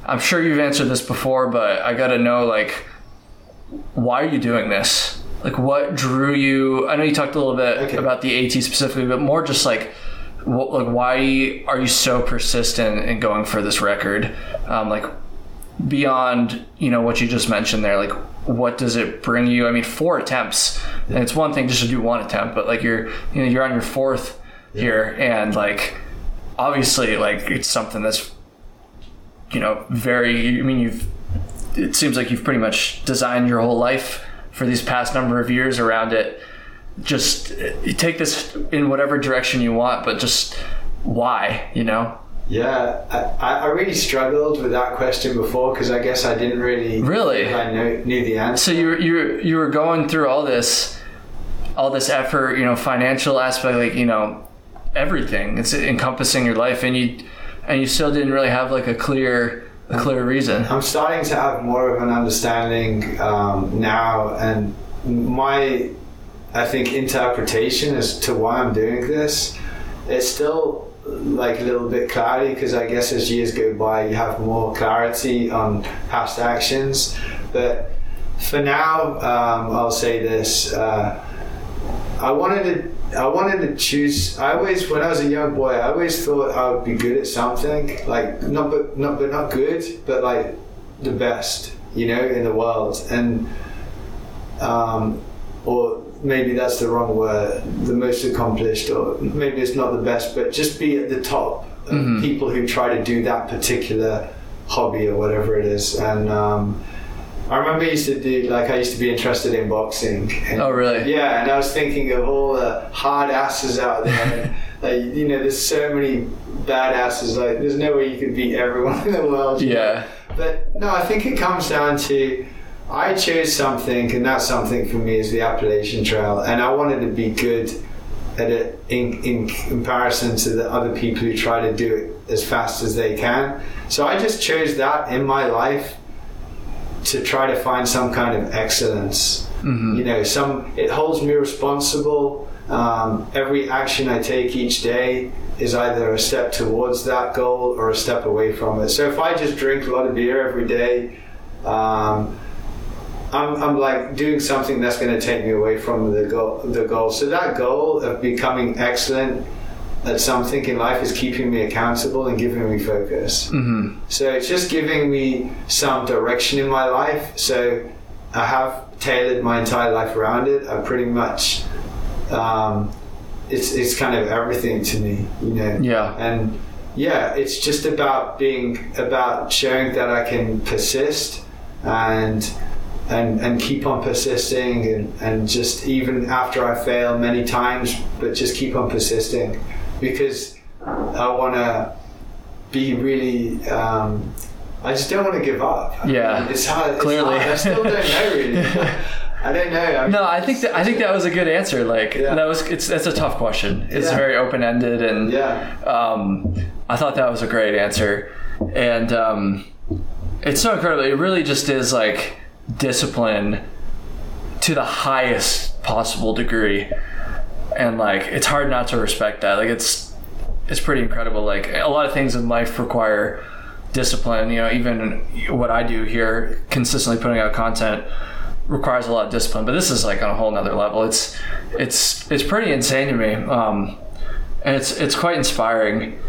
I'm sure you've answered this before, but I gotta know like, why are you doing this? Like, what drew you? I know you talked a little bit Okay. about the AT specifically, but more just like, what, like, why are you so persistent in going for this record? Um, like, beyond you know what you just mentioned there, like, what does it bring you? I mean, four attempts, and it's one thing just to do one attempt, but like you're, you know, you're on your fourth here, and like, obviously, like it's something that's, you know, very. I mean, you've. It seems like you've pretty much designed your whole life for these past number of years around it. Just you take this in whatever direction you want, but just why, you know? Yeah, I, I really struggled with that question before because I guess I didn't really Really? I knew, knew the answer. So you were- you were- you were going through all this, all this effort, you know, financial aspect, like you know, everything. It's encompassing your life, and you and you still didn't really have like a clear a clear reason. I'm starting to have more of an understanding um, now, and my, I think, interpretation as to why I'm doing this, it's still like a little bit cloudy because I guess as years go by, you have more clarity on past actions. But for now, um, I'll say this: uh, I wanted to. I wanted to choose. I always, when I was a young boy, I always thought I would be good at something. Like not, but not, but not good, but like the best, you know, in the world. And um, or maybe that's the wrong word. The most accomplished, or maybe it's not the best, but just be at the top of people who try to do that particular hobby or whatever it is. And um, I remember I used to do like I used to be interested in boxing. And, Oh, really? Yeah, and I was thinking of all the hard asses out there. like you know, there's so many badasses. Like there's no way you can beat everyone in the world. know? Yeah. But no, I think it comes down to I chose something, and that something for me is the Appalachian Trail, and I wanted to be good at it in, in comparison to the other people who try to do it as fast as they can. So I just chose that in my life to try to find some kind of excellence. You know, some it holds me responsible. Um, every action I take each day is either a step towards that goal or a step away from it. So if I just drink a lot of beer every day, um, I'm, I'm like doing something that's going to take me away from the goal. The goal. So that goal of becoming excellent at something in life is keeping me accountable and giving me focus. Mm-hmm. So it's just giving me some direction in my life. So I have tailored my entire life around it. I pretty much, um, it's it's kind of everything to me, you know. Yeah. And yeah, it's just about being about showing that I can persist and and and keep on persisting and, and just even after I fail many times, but just keep on persisting because I want to be really. Um, I just don't want to give up. Yeah, it's hard. it's clearly. hard. I still don't know really. I don't know. I mean, No, I think that I think that was a good answer. Like Yeah. that was it's that's a tough question. It's Yeah. very open ended, and Yeah. um, I thought that was a great answer. And um, it's so incredible. It really just is like discipline to the highest possible degree, and like it's hard not to respect that. Like it's it's pretty incredible. Like a lot of things in life require discipline. You know, even what I do here, consistently putting out content requires a lot of discipline. But this is like on a whole nother level. It's it's it's pretty insane to me, um, and it's it's quite inspiring.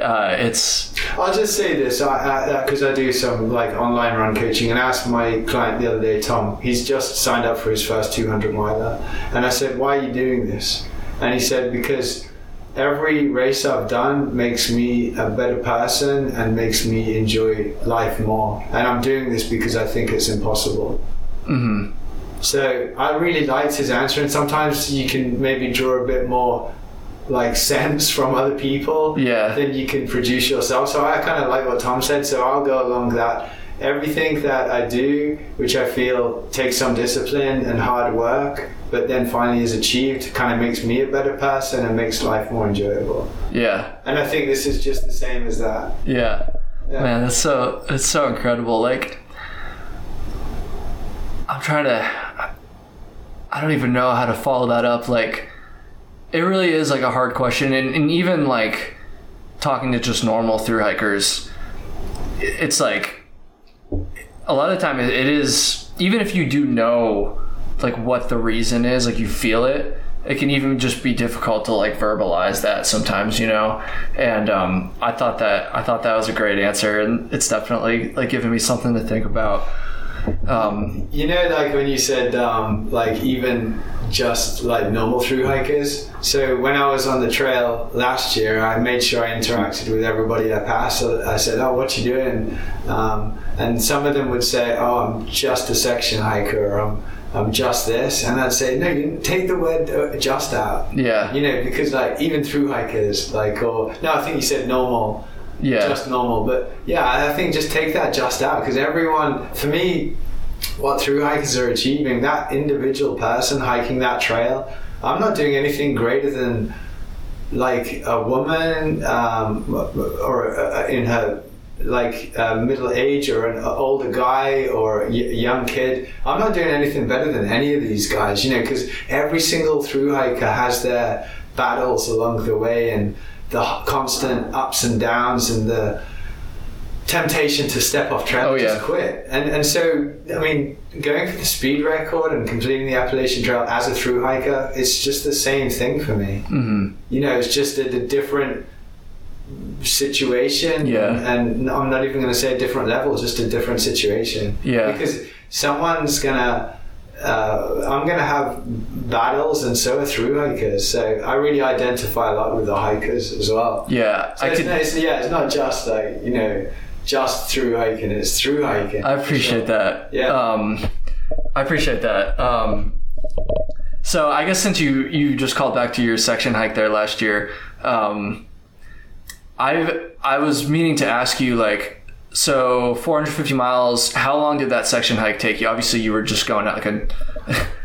Uh, it's I'll just say this, I because I, do some like online run coaching, and I asked my client the other day, Tom. He's just signed up for his first 200 miler, and I said, "Why are you doing this?" And he said, "Because every race I've done makes me a better person and makes me enjoy life more, and I'm doing this because I think it's impossible." mhm. So I really liked his answer, and sometimes you can maybe draw a bit more like sense from other people Yeah. than you can produce yourself. So I kind of like what Tom said. So I'll go along that everything that I do, which I feel takes some discipline and hard work, but then finally is achieved, kind of makes me a better person and makes life more enjoyable. Yeah. And I think this is just the same as that. Yeah. Yeah. Man, that's so that's so incredible. Like I'm trying to I don't even know how to follow that up. Like it really is like a hard question and, and even like talking to just normal through hikers, it's like a lot of the time it, is even if you do know like what the reason is, like you feel it, it can even just be difficult to like verbalize that sometimes, you know. And um, I thought that I thought that was a great answer, and it's definitely like giving me something to think about. Um, You know, like when you said, um, like even just like normal through hikers. So when I was on the trail last year, I made sure I interacted with everybody I passed. So I said, "Oh, what you doing?" Um, and some of them would say, "Oh, I'm just a section hiker," or "I'm I'm just this," and I'd say, "No, you take the word uh, just out." yeah, You know, because like even through hikers, like or no, I think you said normal yeah, just normal. But yeah, I think just take that just out because everyone, for me, what through hikers are achieving, that individual person hiking that trail, I'm not doing anything greater than like a woman um, or uh, in her like uh, middle age or an older guy or a young kid. I'm not doing anything better than any of these guys, you know, because every single through hiker has their battles along the way and the constant ups and downs and the temptation to step off track Oh, and just yeah. quit. And and so I mean, going for the speed record and completing the Appalachian Trail as a through hiker, it's just the same thing for me. hmm You know, it's just a, a different situation. Yeah. And, I'm not even going to say a different level, just a different situation. Yeah. Because someone's gonna. Uh, I'm gonna have battles, and so are through hikers. So I really identify a lot with the hikers as well. yeah. So I it's, could. it's, yeah, it's not just like you know, just through hiking. It's through hiking. I appreciate that. Yeah. Um, I appreciate that. Um, so I guess since you you just called back to your section hike there last year, um, I've I was meaning to ask you like. So 450 miles. How long did that section hike take you? Obviously, you were just going at like a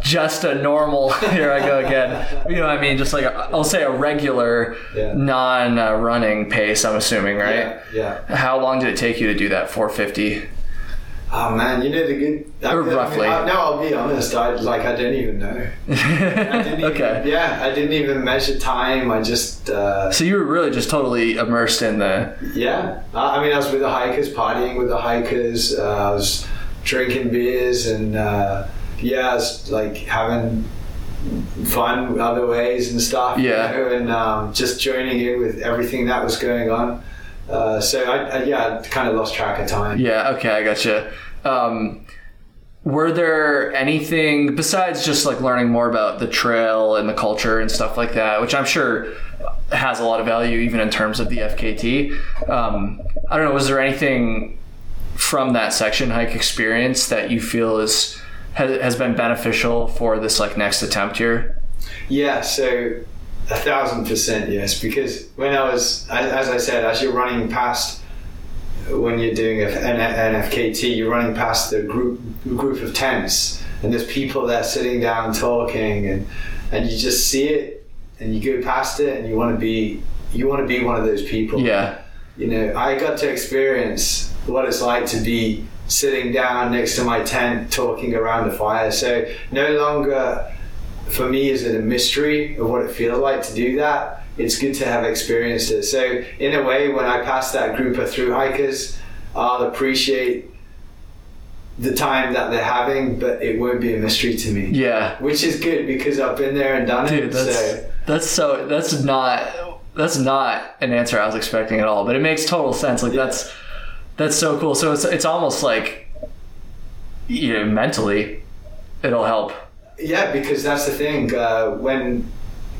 just a normal. Here I go again. You know what I mean? Just like a, I'll say a regular, Yeah. non-running pace. I'm assuming, right? Yeah. yeah. How long did it take you to do that 450? Oh man, you know the good. I, Or I mean, roughly. I, no, I'll be honest. I like I didn't even know. I didn't even, okay. Yeah, I didn't even measure time. I just. Uh, So you were really just totally immersed in the. yeah. I I mean, I was with the hikers, partying with the hikers. Uh, I was drinking beers and uh, yeah, I was like having fun other ways and stuff. you Yeah. know, and um, just joining in with everything that was going on. Uh, so I, I yeah, I kind of lost track of time. Yeah. Okay, I gotcha. Um, were there anything besides just like learning more about the trail and the culture and stuff like that, which I'm sure has a lot of value even in terms of the FKT? Um, I don't know. Was there anything from that section hike experience that you feel is has, has been beneficial for this like next attempt here? Yeah, so a thousand percent yes. Because when I was, as as I said, as you're running past, when you're doing a- an, an FKT, you're running past the group group of tents, and there's people there sitting down talking, and and you just see it, and you go past it, and you want to be you want to be one of those people. Yeah. You know, I got to experience what it's like to be sitting down next to my tent talking around the fire. So no longer for me is it a mystery of what it feels like to do that. It's good to have experienced it. So in a way, when I pass that group of through hikers, I'll appreciate the time that they're having, but it won't be a mystery to me. Yeah. Which is good because I've been there and done Dude, it. that's so that's so that's not that's not an answer I was expecting at all, but it makes total sense. Like that's that's so cool. So it's it's almost like you know, mentally it'll help. Yeah, because that's the thing. Uh, when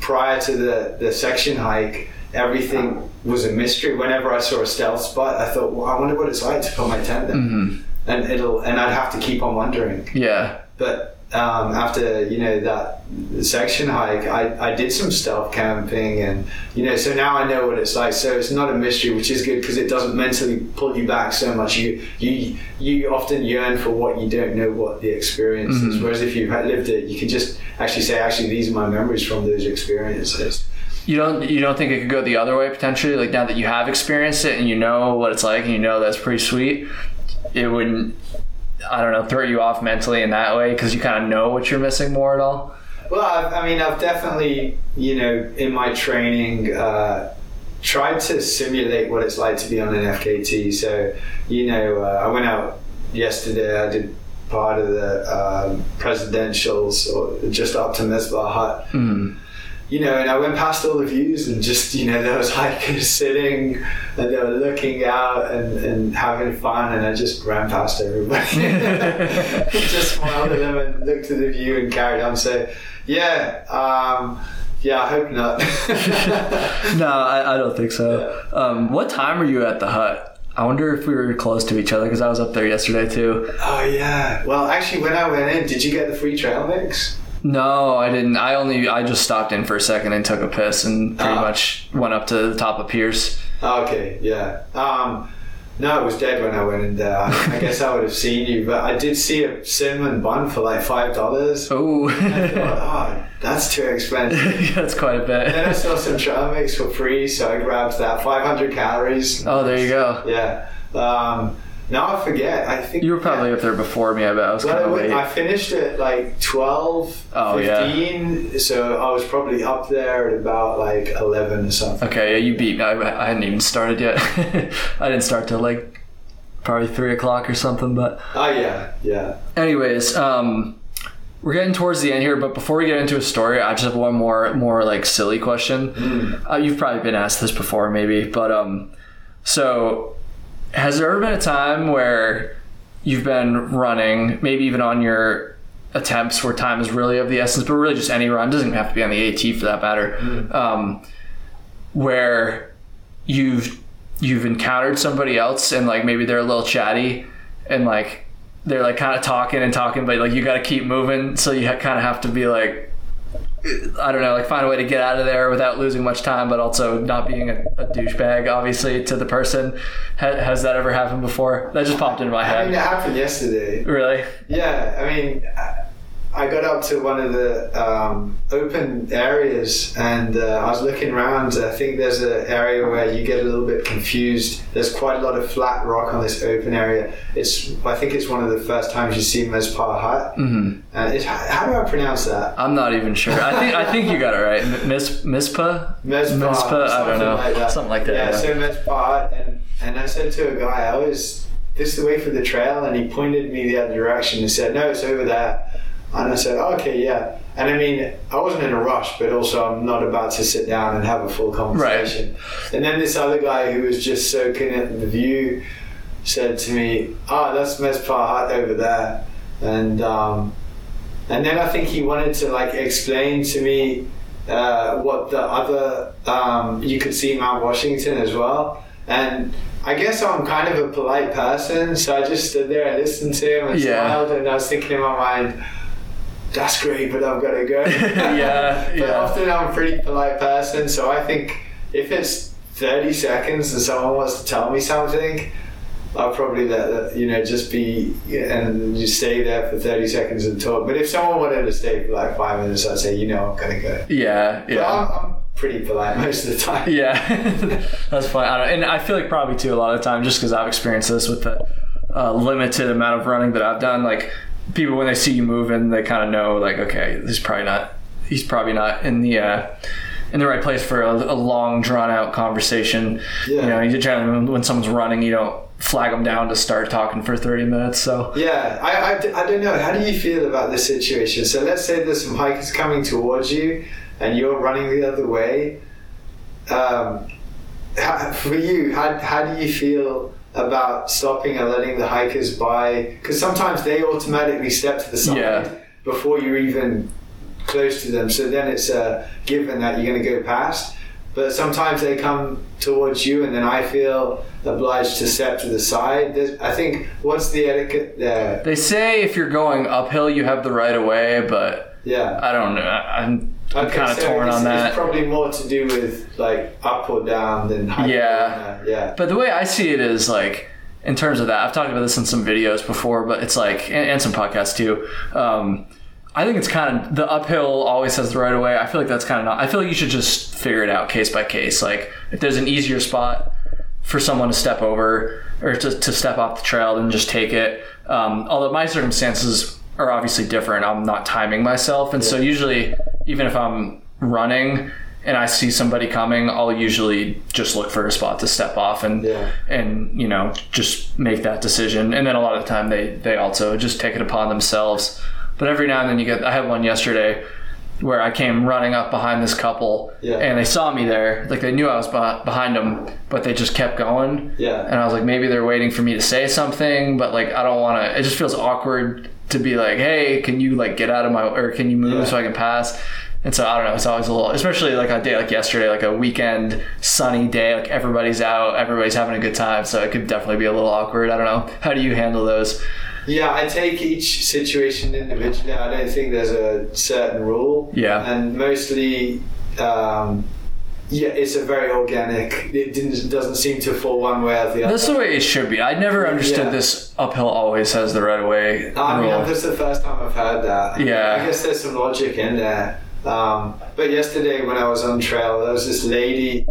prior to the, the section hike, everything was a mystery. Whenever I saw a stealth spot, I thought, well, I wonder what it's like to put my tent there. Mhm. And it'll and I'd have to keep on wondering. Yeah. But um, after you know that section hike, I, I did some stealth camping, and you know, so now I know what it's like. So it's not a mystery, which is good because it doesn't mentally pull you back so much. You you you often yearn for what you don't know what the experience is. Whereas if you've had- lived it, you can just actually say, actually, these are my memories from those experiences. You don't you don't think it could go the other way potentially? Like now that you have experienced it and you know what it's like and you know that's pretty sweet, it wouldn't I don't know throw you off mentally in that way because you kind of know what you're missing more at all. Well, I've, I mean, I've definitely, you know, in my training, uh, tried to simulate what it's like to be on an FKT. So, you know, uh, I went out yesterday. I did part of the um, presidentials, or just up to Mizpah Hut. You know, and I went past all the views and just, you know, there was hikers sitting and they were looking out and, and having fun and I just ran past everybody. just smiled at them and looked at the view and carried on. So, yeah, um, yeah, I hope not. No, I, I don't think so. Um, what time were you at the hut? I wonder if we were close to each other because I was up there yesterday too. oh, yeah. Well, actually, when I went in, did you get the free trail mix? No, I didn't. I only I just stopped in for a second and took a piss and pretty Ah. much went up to the top of Pierce. Okay, yeah. Um, no, it was dead when I went in there. I, I guess I would have seen you, but I did see a cinnamon bun for like five dollars. Oh, I thought, oh, that's too expensive. that's quite a bit. then I saw some trail mix for free, so I grabbed that. 500 calories. Oh, there you go. Yeah. Um, now I forget. I think You were probably up there before me. I bet I was Well, kind of late. I finished at like 12, Oh, yeah. 15, so I was probably up there at about like 11 or something. Okay, yeah, you beat me. I, I hadn't even started yet. I didn't start till like probably three o'clock or something. But Oh, yeah, yeah. anyways, um, we're getting towards the end here. But before we get into a story, I just have one more more like silly question. Uh, you've probably been asked this before, maybe, but um, so has there ever been a time where you've been running, maybe even on your attempts where time is really of the essence, but really just any run doesn't have to be on the AT for that matter, um, where you've you've encountered somebody else and like maybe they're a little chatty and like they're like kind of talking and talking, but like you got to keep moving, so you ha- kind of have to be like. I don't know, like find a way to get out of there without losing much time, but also not being a, a douchebag, obviously, to the person. Ha- has that ever happened before? That just popped into my head. I mean, it happened yesterday. Really? Yeah, I mean, I- I got up to one of the um, open areas and uh, I was looking around. I think there's an area where you get a little bit confused. There's quite a lot of flat rock on this open area. It's I think it's one of the first times you see Mespar Hut. hmm Uh, how do I pronounce that? I'm not even sure. I think I think you got it right. Mis? Mespar, Mespar? I don't something know. like that. Something like that. Yeah, yeah. so Mespar, and and I said to a guy, I was this is the way for the trail, and he pointed me the other direction and said, no, it's over there. And I said, okay, yeah. And I mean, I wasn't in a rush, but also I'm not about to sit down and have a full conversation. Right. And then this other guy who was just soaking in the view said to me, "Ah, that's Mespar over there," and um, and then I think he wanted to like explain to me uh, what the other um, you could see Mount Washington as well, and I guess I'm kind of a polite person, so I just stood there and listened to him and Yeah. smiled, and I was thinking in my mind. That's great, but I've got to go. Yeah, But yeah. often I'm a pretty polite person, so I think if it's 30 seconds and someone wants to tell me something, I'll probably let that, you know, just be and just stay there for 30 seconds and talk. But if someone wanted to stay for like five minutes, I'd say, you know, I'm going to go. Yeah, But yeah. I'm, I'm pretty polite most of the time. Yeah, that's fine. I and I feel like probably too a lot of the time, just because I've experienced this with the uh, limited amount of running that I've done. Like people, when they see you moving, they kind of know, like, okay, he's probably not. He's probably not in the uh, in the right place for a, a long, drawn out conversation. Yeah. You know, you generally when someone's running, you don't flag them down to start talking for thirty minutes. So Yeah, I, I, I don't know. How do you feel about this situation? So let's say there's some hikers coming towards you and you're running the other way. Um, how, for you, how, how do you feel about stopping and letting the hikers by? Because sometimes they automatically step to the side Yeah. before you're even close to them. So then it's a given that you're going to go past. but sometimes they come towards you, and then I feel obliged to step to the side. There's, I think what's the etiquette there? They say if you're going uphill, you have the right of way, but Yeah. I don't know. I'm, I'm Okay, kind of so torn it's, on that. It's probably more to do with like up or down than hyper. Yeah. yeah. But the way I see it is like, in terms of that, I've talked about this in some videos before, but it's like, and, and some podcasts too. Um, I think it's kind of the uphill always has the right of way. I feel like that's kind of not. I feel like you should just figure it out case by case. Like if there's an easier spot for someone to step over or to, to step off the trail, then just take it. Um, although my circumstances are obviously different. I'm not timing myself, and so usually, even if I'm running and I see somebody coming, I'll usually just look for a spot to step off and Yeah. and you know just make that decision. And then a lot of the time they they also just take it upon themselves. But every now and then you get. I had one yesterday where I came running up behind this couple, Yeah. and they saw me there. Like they knew I was behind them, but they just kept going. Yeah. And I was like, maybe they're waiting for me to say something, but like I don't want to. It just feels awkward to be like, hey, can you like get out of my or can you move Yeah. so I can pass? And so I don't know. It's always a little, especially like a day like yesterday, like a weekend sunny day, like everybody's out, everybody's having a good time. So it could definitely be a little awkward. I don't know. How do you handle those? Yeah, I take each situation individually. I don't think there's a certain rule. Yeah. And mostly, um, yeah, it's a very organic. It didn't, doesn't seem to fall one way or the other. That's the way it should be. I never understood Yeah. this uphill always has the right way I mean, rule. that's the first time I've heard that. Yeah. I guess there's some logic in there. Um, but yesterday when I was on trail, there was this lady,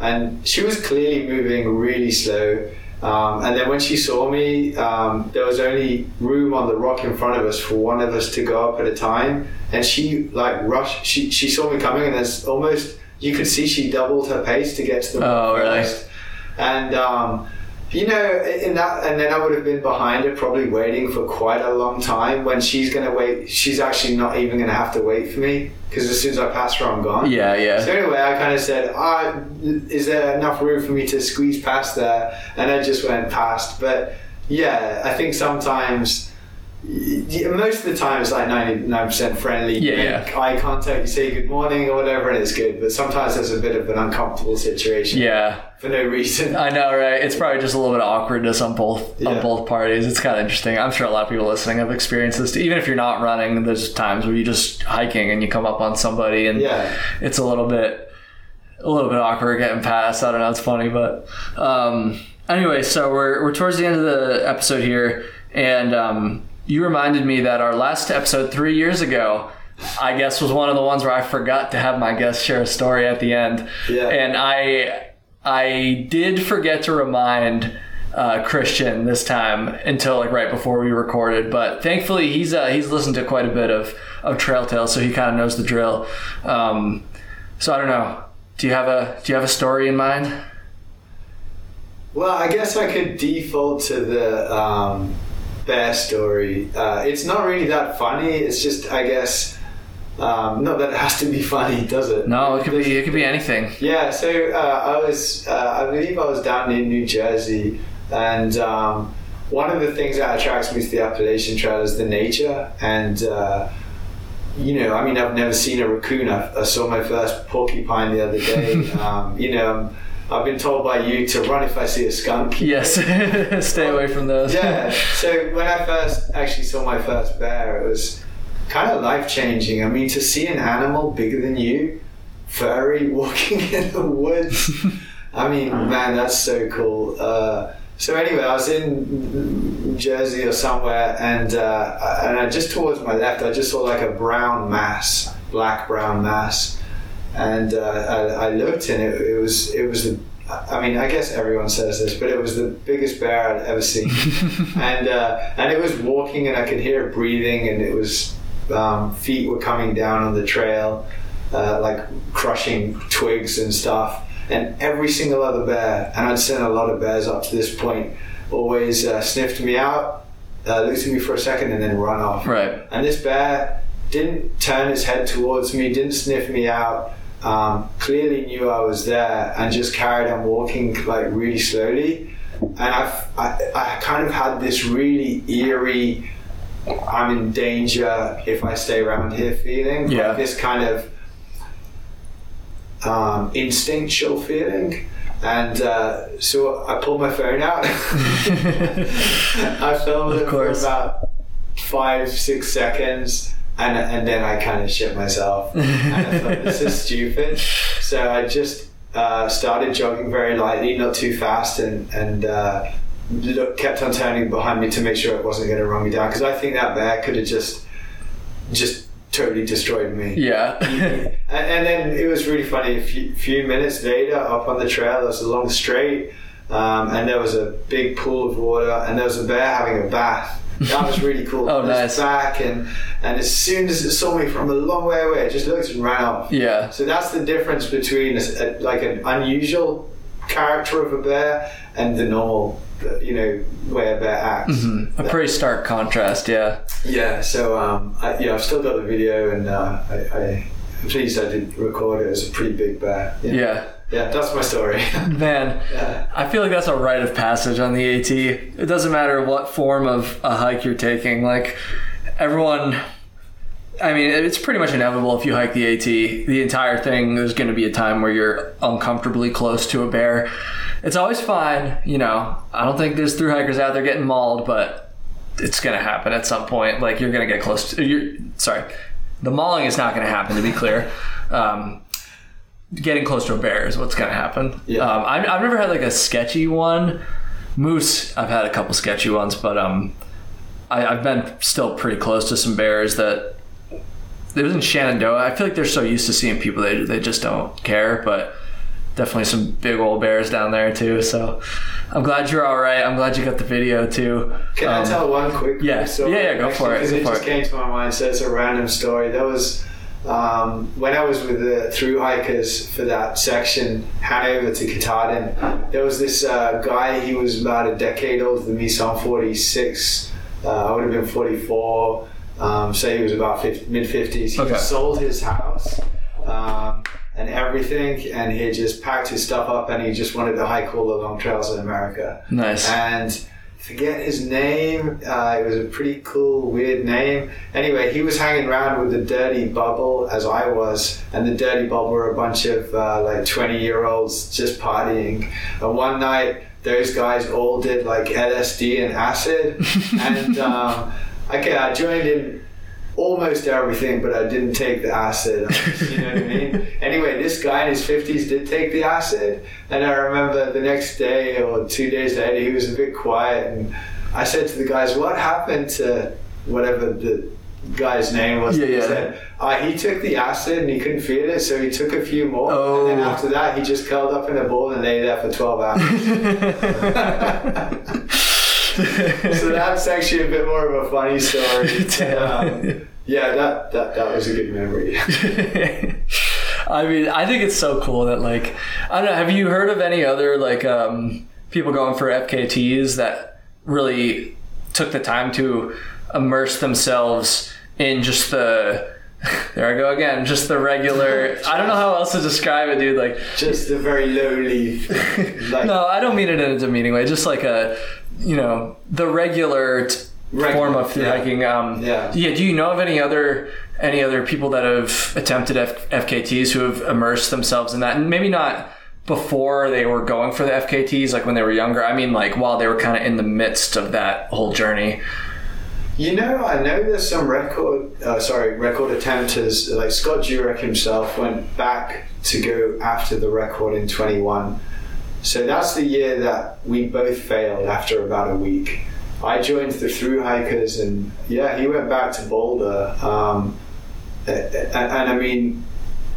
and she was clearly moving really slow. Um, and then when she saw me, um, there was only room on the rock in front of us for one of us to go up at a time. And she like rushed. She she saw me coming, and there's almost you could see she doubled her pace to get to the Oh, rock really? first. And um, you know, in that, and then I would have been behind her, probably waiting for quite a long time. When she's gonna wait, she's actually not even gonna have to wait for me because as soon as I pass her, I'm gone. yeah, yeah. So anyway, I kind of said, ah, "Is there enough room for me to squeeze past there?" And I just went past. But yeah, I think sometimes. Most of the time, it's like ninety nine percent friendly. You Yeah, make eye contact, you say good morning or whatever, and it's good. But sometimes there's a bit of an uncomfortable situation Yeah. for no reason. I know, right? It's probably just a little bit of awkwardness on both on both parties. It's kind of interesting. I'm sure a lot of people listening have experienced this. Even if you're not running, there's times where you're just hiking and you come up on somebody, and Yeah. it's a little bit a little bit awkward getting past. I don't know. It's funny, but um, anyway, so we're we're towards the end of the episode here, and um, you reminded me that our last episode three years ago. I guess was one of the ones where I forgot to have my guest share a story at the end, Yeah. and I I did forget to remind uh, Kristian this time until like right before we recorded, but thankfully he's uh, he's listened to quite a bit of of Trail Tales, so he kind of knows the drill. Um, so I don't know. Do you have a do you have a story in mind? Well, I guess I could default to the um, bear story. Uh, it's not really that funny. It's just, I guess, um, not that it has to be funny, does it? No, it could be it could be anything. Yeah, so uh, I was, uh, I believe I was down in New Jersey, and um, one of the things that attracts me to the Appalachian Trail is the nature. And, uh, you know, I mean, I've never seen a raccoon. I, I saw my first porcupine the other day. um, you know, I've been told by you to run if I see a skunk. Yes, stay away from those. Yeah. So when I first actually saw my first bear, it was kind of life changing. I mean, to see an animal bigger than you, furry, walking in the woods. I mean, man, that's so cool. Uh, so anyway, I was in Jersey or somewhere, and uh, and I, just towards my left, I just saw like a brown mass, black brown mass, and uh, I, I looked, and it, it was it was the. I mean, I guess everyone says this, but it was the biggest bear I'd ever seen, and uh, and it was walking, and I could hear it breathing, and it was um, feet were coming down on the trail, uh, like crushing twigs and stuff. And every single other bear, and I'd seen a lot of bears up to this point, always uh, sniffed me out, uh, looked at me for a second, and then run off. Right. And this bear didn't turn his head towards me, didn't sniff me out. Um, clearly knew I was there, and just carried on walking like really slowly. And I've, I, I kind of had this really eerie, I'm in danger if I stay around here feeling. Yeah. Like this kind of um, instinctual feeling. And uh, so I pulled my phone out. I filmed it for about five, six seconds, and and then I kind of shit myself. and I thought this is stupid. So I just uh, started jogging very lightly, not too fast, and and uh, look, kept on turning behind me to make sure it wasn't going to run me down because I think that bear could have just just totally destroyed me. Yeah. and, and then it was really funny. A few, few minutes later, up on the trail, there was a long straight, um, and there was a big pool of water, and there was a bear having a bath. That was really cool. Oh, nice. Back and and as soon as it saw me from a long way away, it just looked and ran off. yeah. So that's the difference between a, a- like an unusual character of a bear and the normal, you know, way a bear acts. A pretty stark contrast, yeah. Yeah, so um, I, yeah, I've still got the video, and uh, I, I, I'm pleased I did record it. It was a pretty big bear. Yeah, Yeah. Yeah that's my story. Man, Yeah. I feel like that's a rite of passage on the AT. It doesn't matter what form of a hike you're taking. Like, everyone. I mean, it's pretty much inevitable if you hike the AT. The entire thing, there's going to be a time where you're uncomfortably close to a bear. It's always fine, you know. I don't think there's through hikers out there getting mauled, but it's going to happen at some point. Like, you're going to get close to. You're, sorry. The mauling is not going to happen, to be clear. Um, getting close to a bear is what's going to happen. Yeah. Um, I've, I've never had like a sketchy one. Moose, I've had a couple sketchy ones, but um, I, I've been still pretty close to some bears that. It was in Shenandoah. I feel like they're so used to seeing people, they, they just don't care, but definitely some big old bears down there too. So I'm glad you're all right. I'm glad you got the video too. Can I Um, tell one quick yeah. story? Yeah, yeah, go for it, go it for just it. came to my mind, so it's a random story. That was um, when I was with the through hikers for that section, Hanover to Katahdin. There was this uh, guy. He was about a decade older than me, so I'm 46. Uh, I would have been 44. Um, say he was about mid 50s. He Okay. sold his house. Um, and everything, and he just packed his stuff up, and he just wanted to hike all the long trails in America Nice. and forget his name. Uh, it was a pretty cool, weird name. Anyway, he was hanging around with the Dirty Bubble as I was, and the Dirty Bubble were a bunch of uh, like 20 year olds just partying. And one night, those guys all did like LSD and acid, and um, okay, I joined in almost everything, but I didn't take the acid. You know what I mean? Anyway, this guy in his 50s did take the acid, and I remember the next day or two days later, he was a bit quiet, and I said to the guys, "What happened to whatever the guy's name was?" Yeah, He yeah. said, uh, he took the acid and he couldn't feel it, so he took a few more, and then Oh. after that, he just curled up in a ball and lay there for 12 hours. so that's actually a bit more of a funny story. Um, yeah, that, that that was a good memory. I mean, I think it's so cool that like I don't know. Have you heard of any other like um, people going for FKTs that really took the time to immerse themselves in just the there I go again, just the regular. I don't know how else to describe it, dude. Like Just a very lowly, like no, I don't mean it in a demeaning way. Just like a you know the regular. T- form of through yeah. hiking. Um, Yeah. yeah. Do you know of any other any other people that have attempted F- FKTs who have immersed themselves in that, and maybe not before they were going for the FKTs, like when they were younger. I mean, like while they were kind of in the midst of that whole journey. You know, I know there's some record, uh, sorry, record attempters. Like Scott Jurek himself went back to go after the record in 21. So that's the year that we both failed after about a week. I joined the through hikers, and yeah, he went back to Boulder. Um, and, and I mean,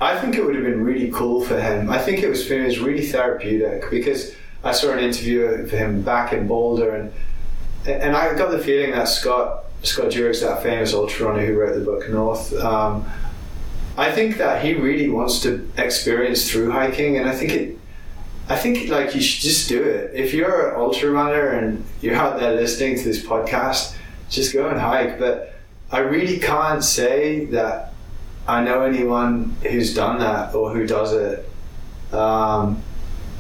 I think it would have been really cool for him. I think it was for him, it was really therapeutic because I saw an interview of him back in Boulder, and and I got the feeling that Scott Scott Jurek's that famous ultra runner who wrote the book North. Um, I think that he really wants to experience through hiking, and I think it. I think like you should just do it. If you're an ultra runner and you're out there listening to this podcast, just go and hike. But I really can't say that I know anyone who's done that or who does it. Um,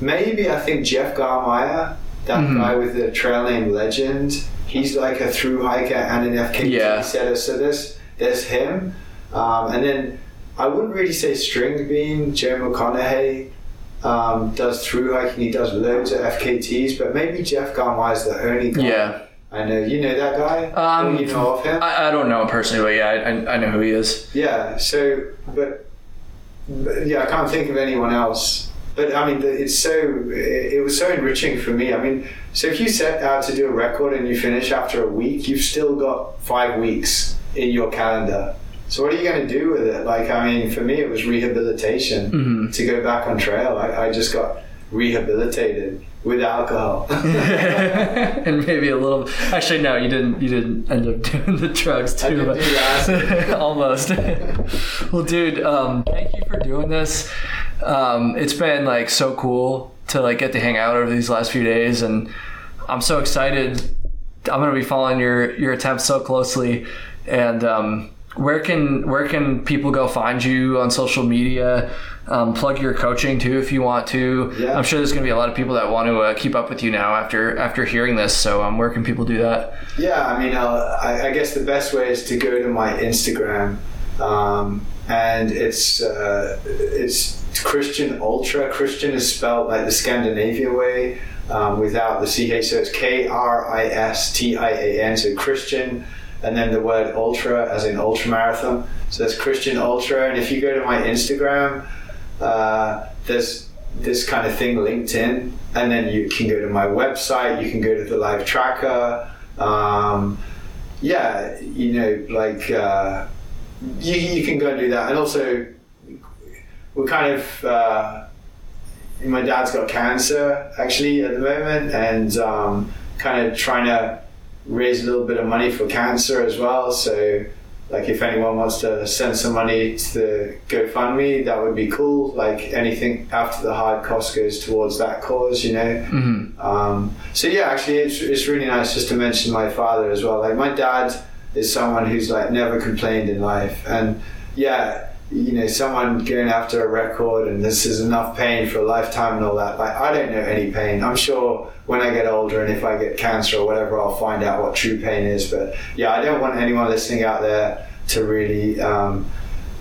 maybe I think Jeff Garmire, that Mhm. guy with the trail name Legend, he's like a through hiker and an FKT Yeah. setter. So there's there's him, um, and then I wouldn't really say Stringbean. Joe McConaughy um, does through hiking. He does loads of FKTs, but maybe Jeff Garmire is the only guy. Yeah. I know. You know that guy? Um, you know of him? I, I don't know him personally, but yeah, I, I know who he is. Yeah. So, but, but yeah, I can't think of anyone else. But I mean, it's so it was so enriching for me. I mean, so if you set out to do a record and you finish after a week, you've still got five weeks in your calendar. So what are you going to do with it? Like, I mean, for me, it was rehabilitation Mhm. to go back on trail. I, I just got rehabilitated with alcohol. and maybe a little. Actually, no, you didn't. You didn't end up doing the drugs too. But almost. well, dude, um, thank you for doing this. Um, it's been like so cool to like get to hang out over these last few days, and I'm so excited. I'm gonna be following your your attempts so closely, and um, where can where can people go find you on social media? Um, plug your coaching too if you want to. Yeah. I'm sure there's gonna be a lot of people that want to uh, keep up with you now after after hearing this. So um, where can people do that? Yeah, I mean, uh, I, I guess the best way is to go to my Instagram, um, and it's uh, it's Kristian Ultra. Christian is spelled like the Scandinavia way, um, without the ch. So it's K R I S T I A N. So Kristian, and then the word ultra as in ultra marathon. So that's Kristian Ultra. And if you go to my Instagram, uh, there's this kind of thing LinkedIn, and then you can go to my website. You can go to the live tracker. Um, yeah, you know, like uh, you, you can go and do that, and also we're kind of. Uh, my dad's got cancer actually at the moment, and um, kind of trying to raise a little bit of money for cancer as well. So, like, if anyone wants to send some money to the GoFundMe, that would be cool. Like, anything after the hard cost goes towards that cause, you know. Mm-hmm. Um, so yeah, actually, it's, it's really nice just to mention my father as well. Like my dad is someone who's like never complained in life, and yeah, you know, someone going after a record and this is enough pain for a lifetime and all that. Like I don't know any pain. I'm sure when I get older and if I get cancer or whatever, I'll find out what true pain is. But yeah, I don't want anyone listening out there to really. Um,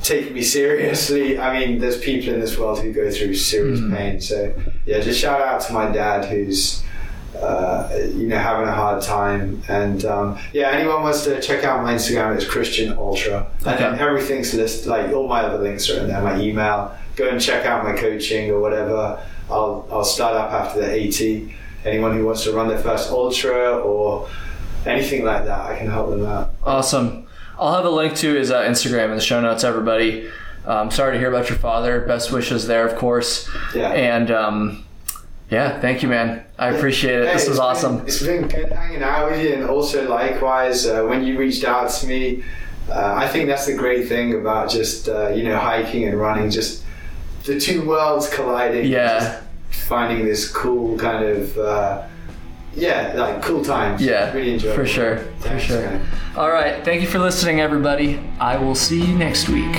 take me seriously. I mean, there's people in this world who go through serious Mhm. pain. So yeah, just shout out to my dad who's uh, you know having a hard time. And um, yeah, anyone wants to check out my Instagram, it's Kristian Ultra, and Okay. everything's listed. Like all my other links are in there. My email. Go and check out my coaching or whatever. I'll I'll start up after the AT. Anyone who wants to run their first ultra or anything like that, I can help them out. Awesome. I'll have a link to his uh, Instagram in the show notes, everybody. Um, sorry to hear about your father. Best wishes there, of course. Yeah. And um, yeah, thank you, man. I appreciate it. Hey, This was been- awesome. it's been good hanging out with you, and also likewise uh, when you reached out to me. Uh, I think that's the great thing about just uh, you know hiking and running, just the two worlds colliding. Yeah. finding this cool kind of uh, yeah, like cool times. Yeah, really enjoyable. for sure, for sure. man. All right, thank you for listening, everybody. I will see you next week.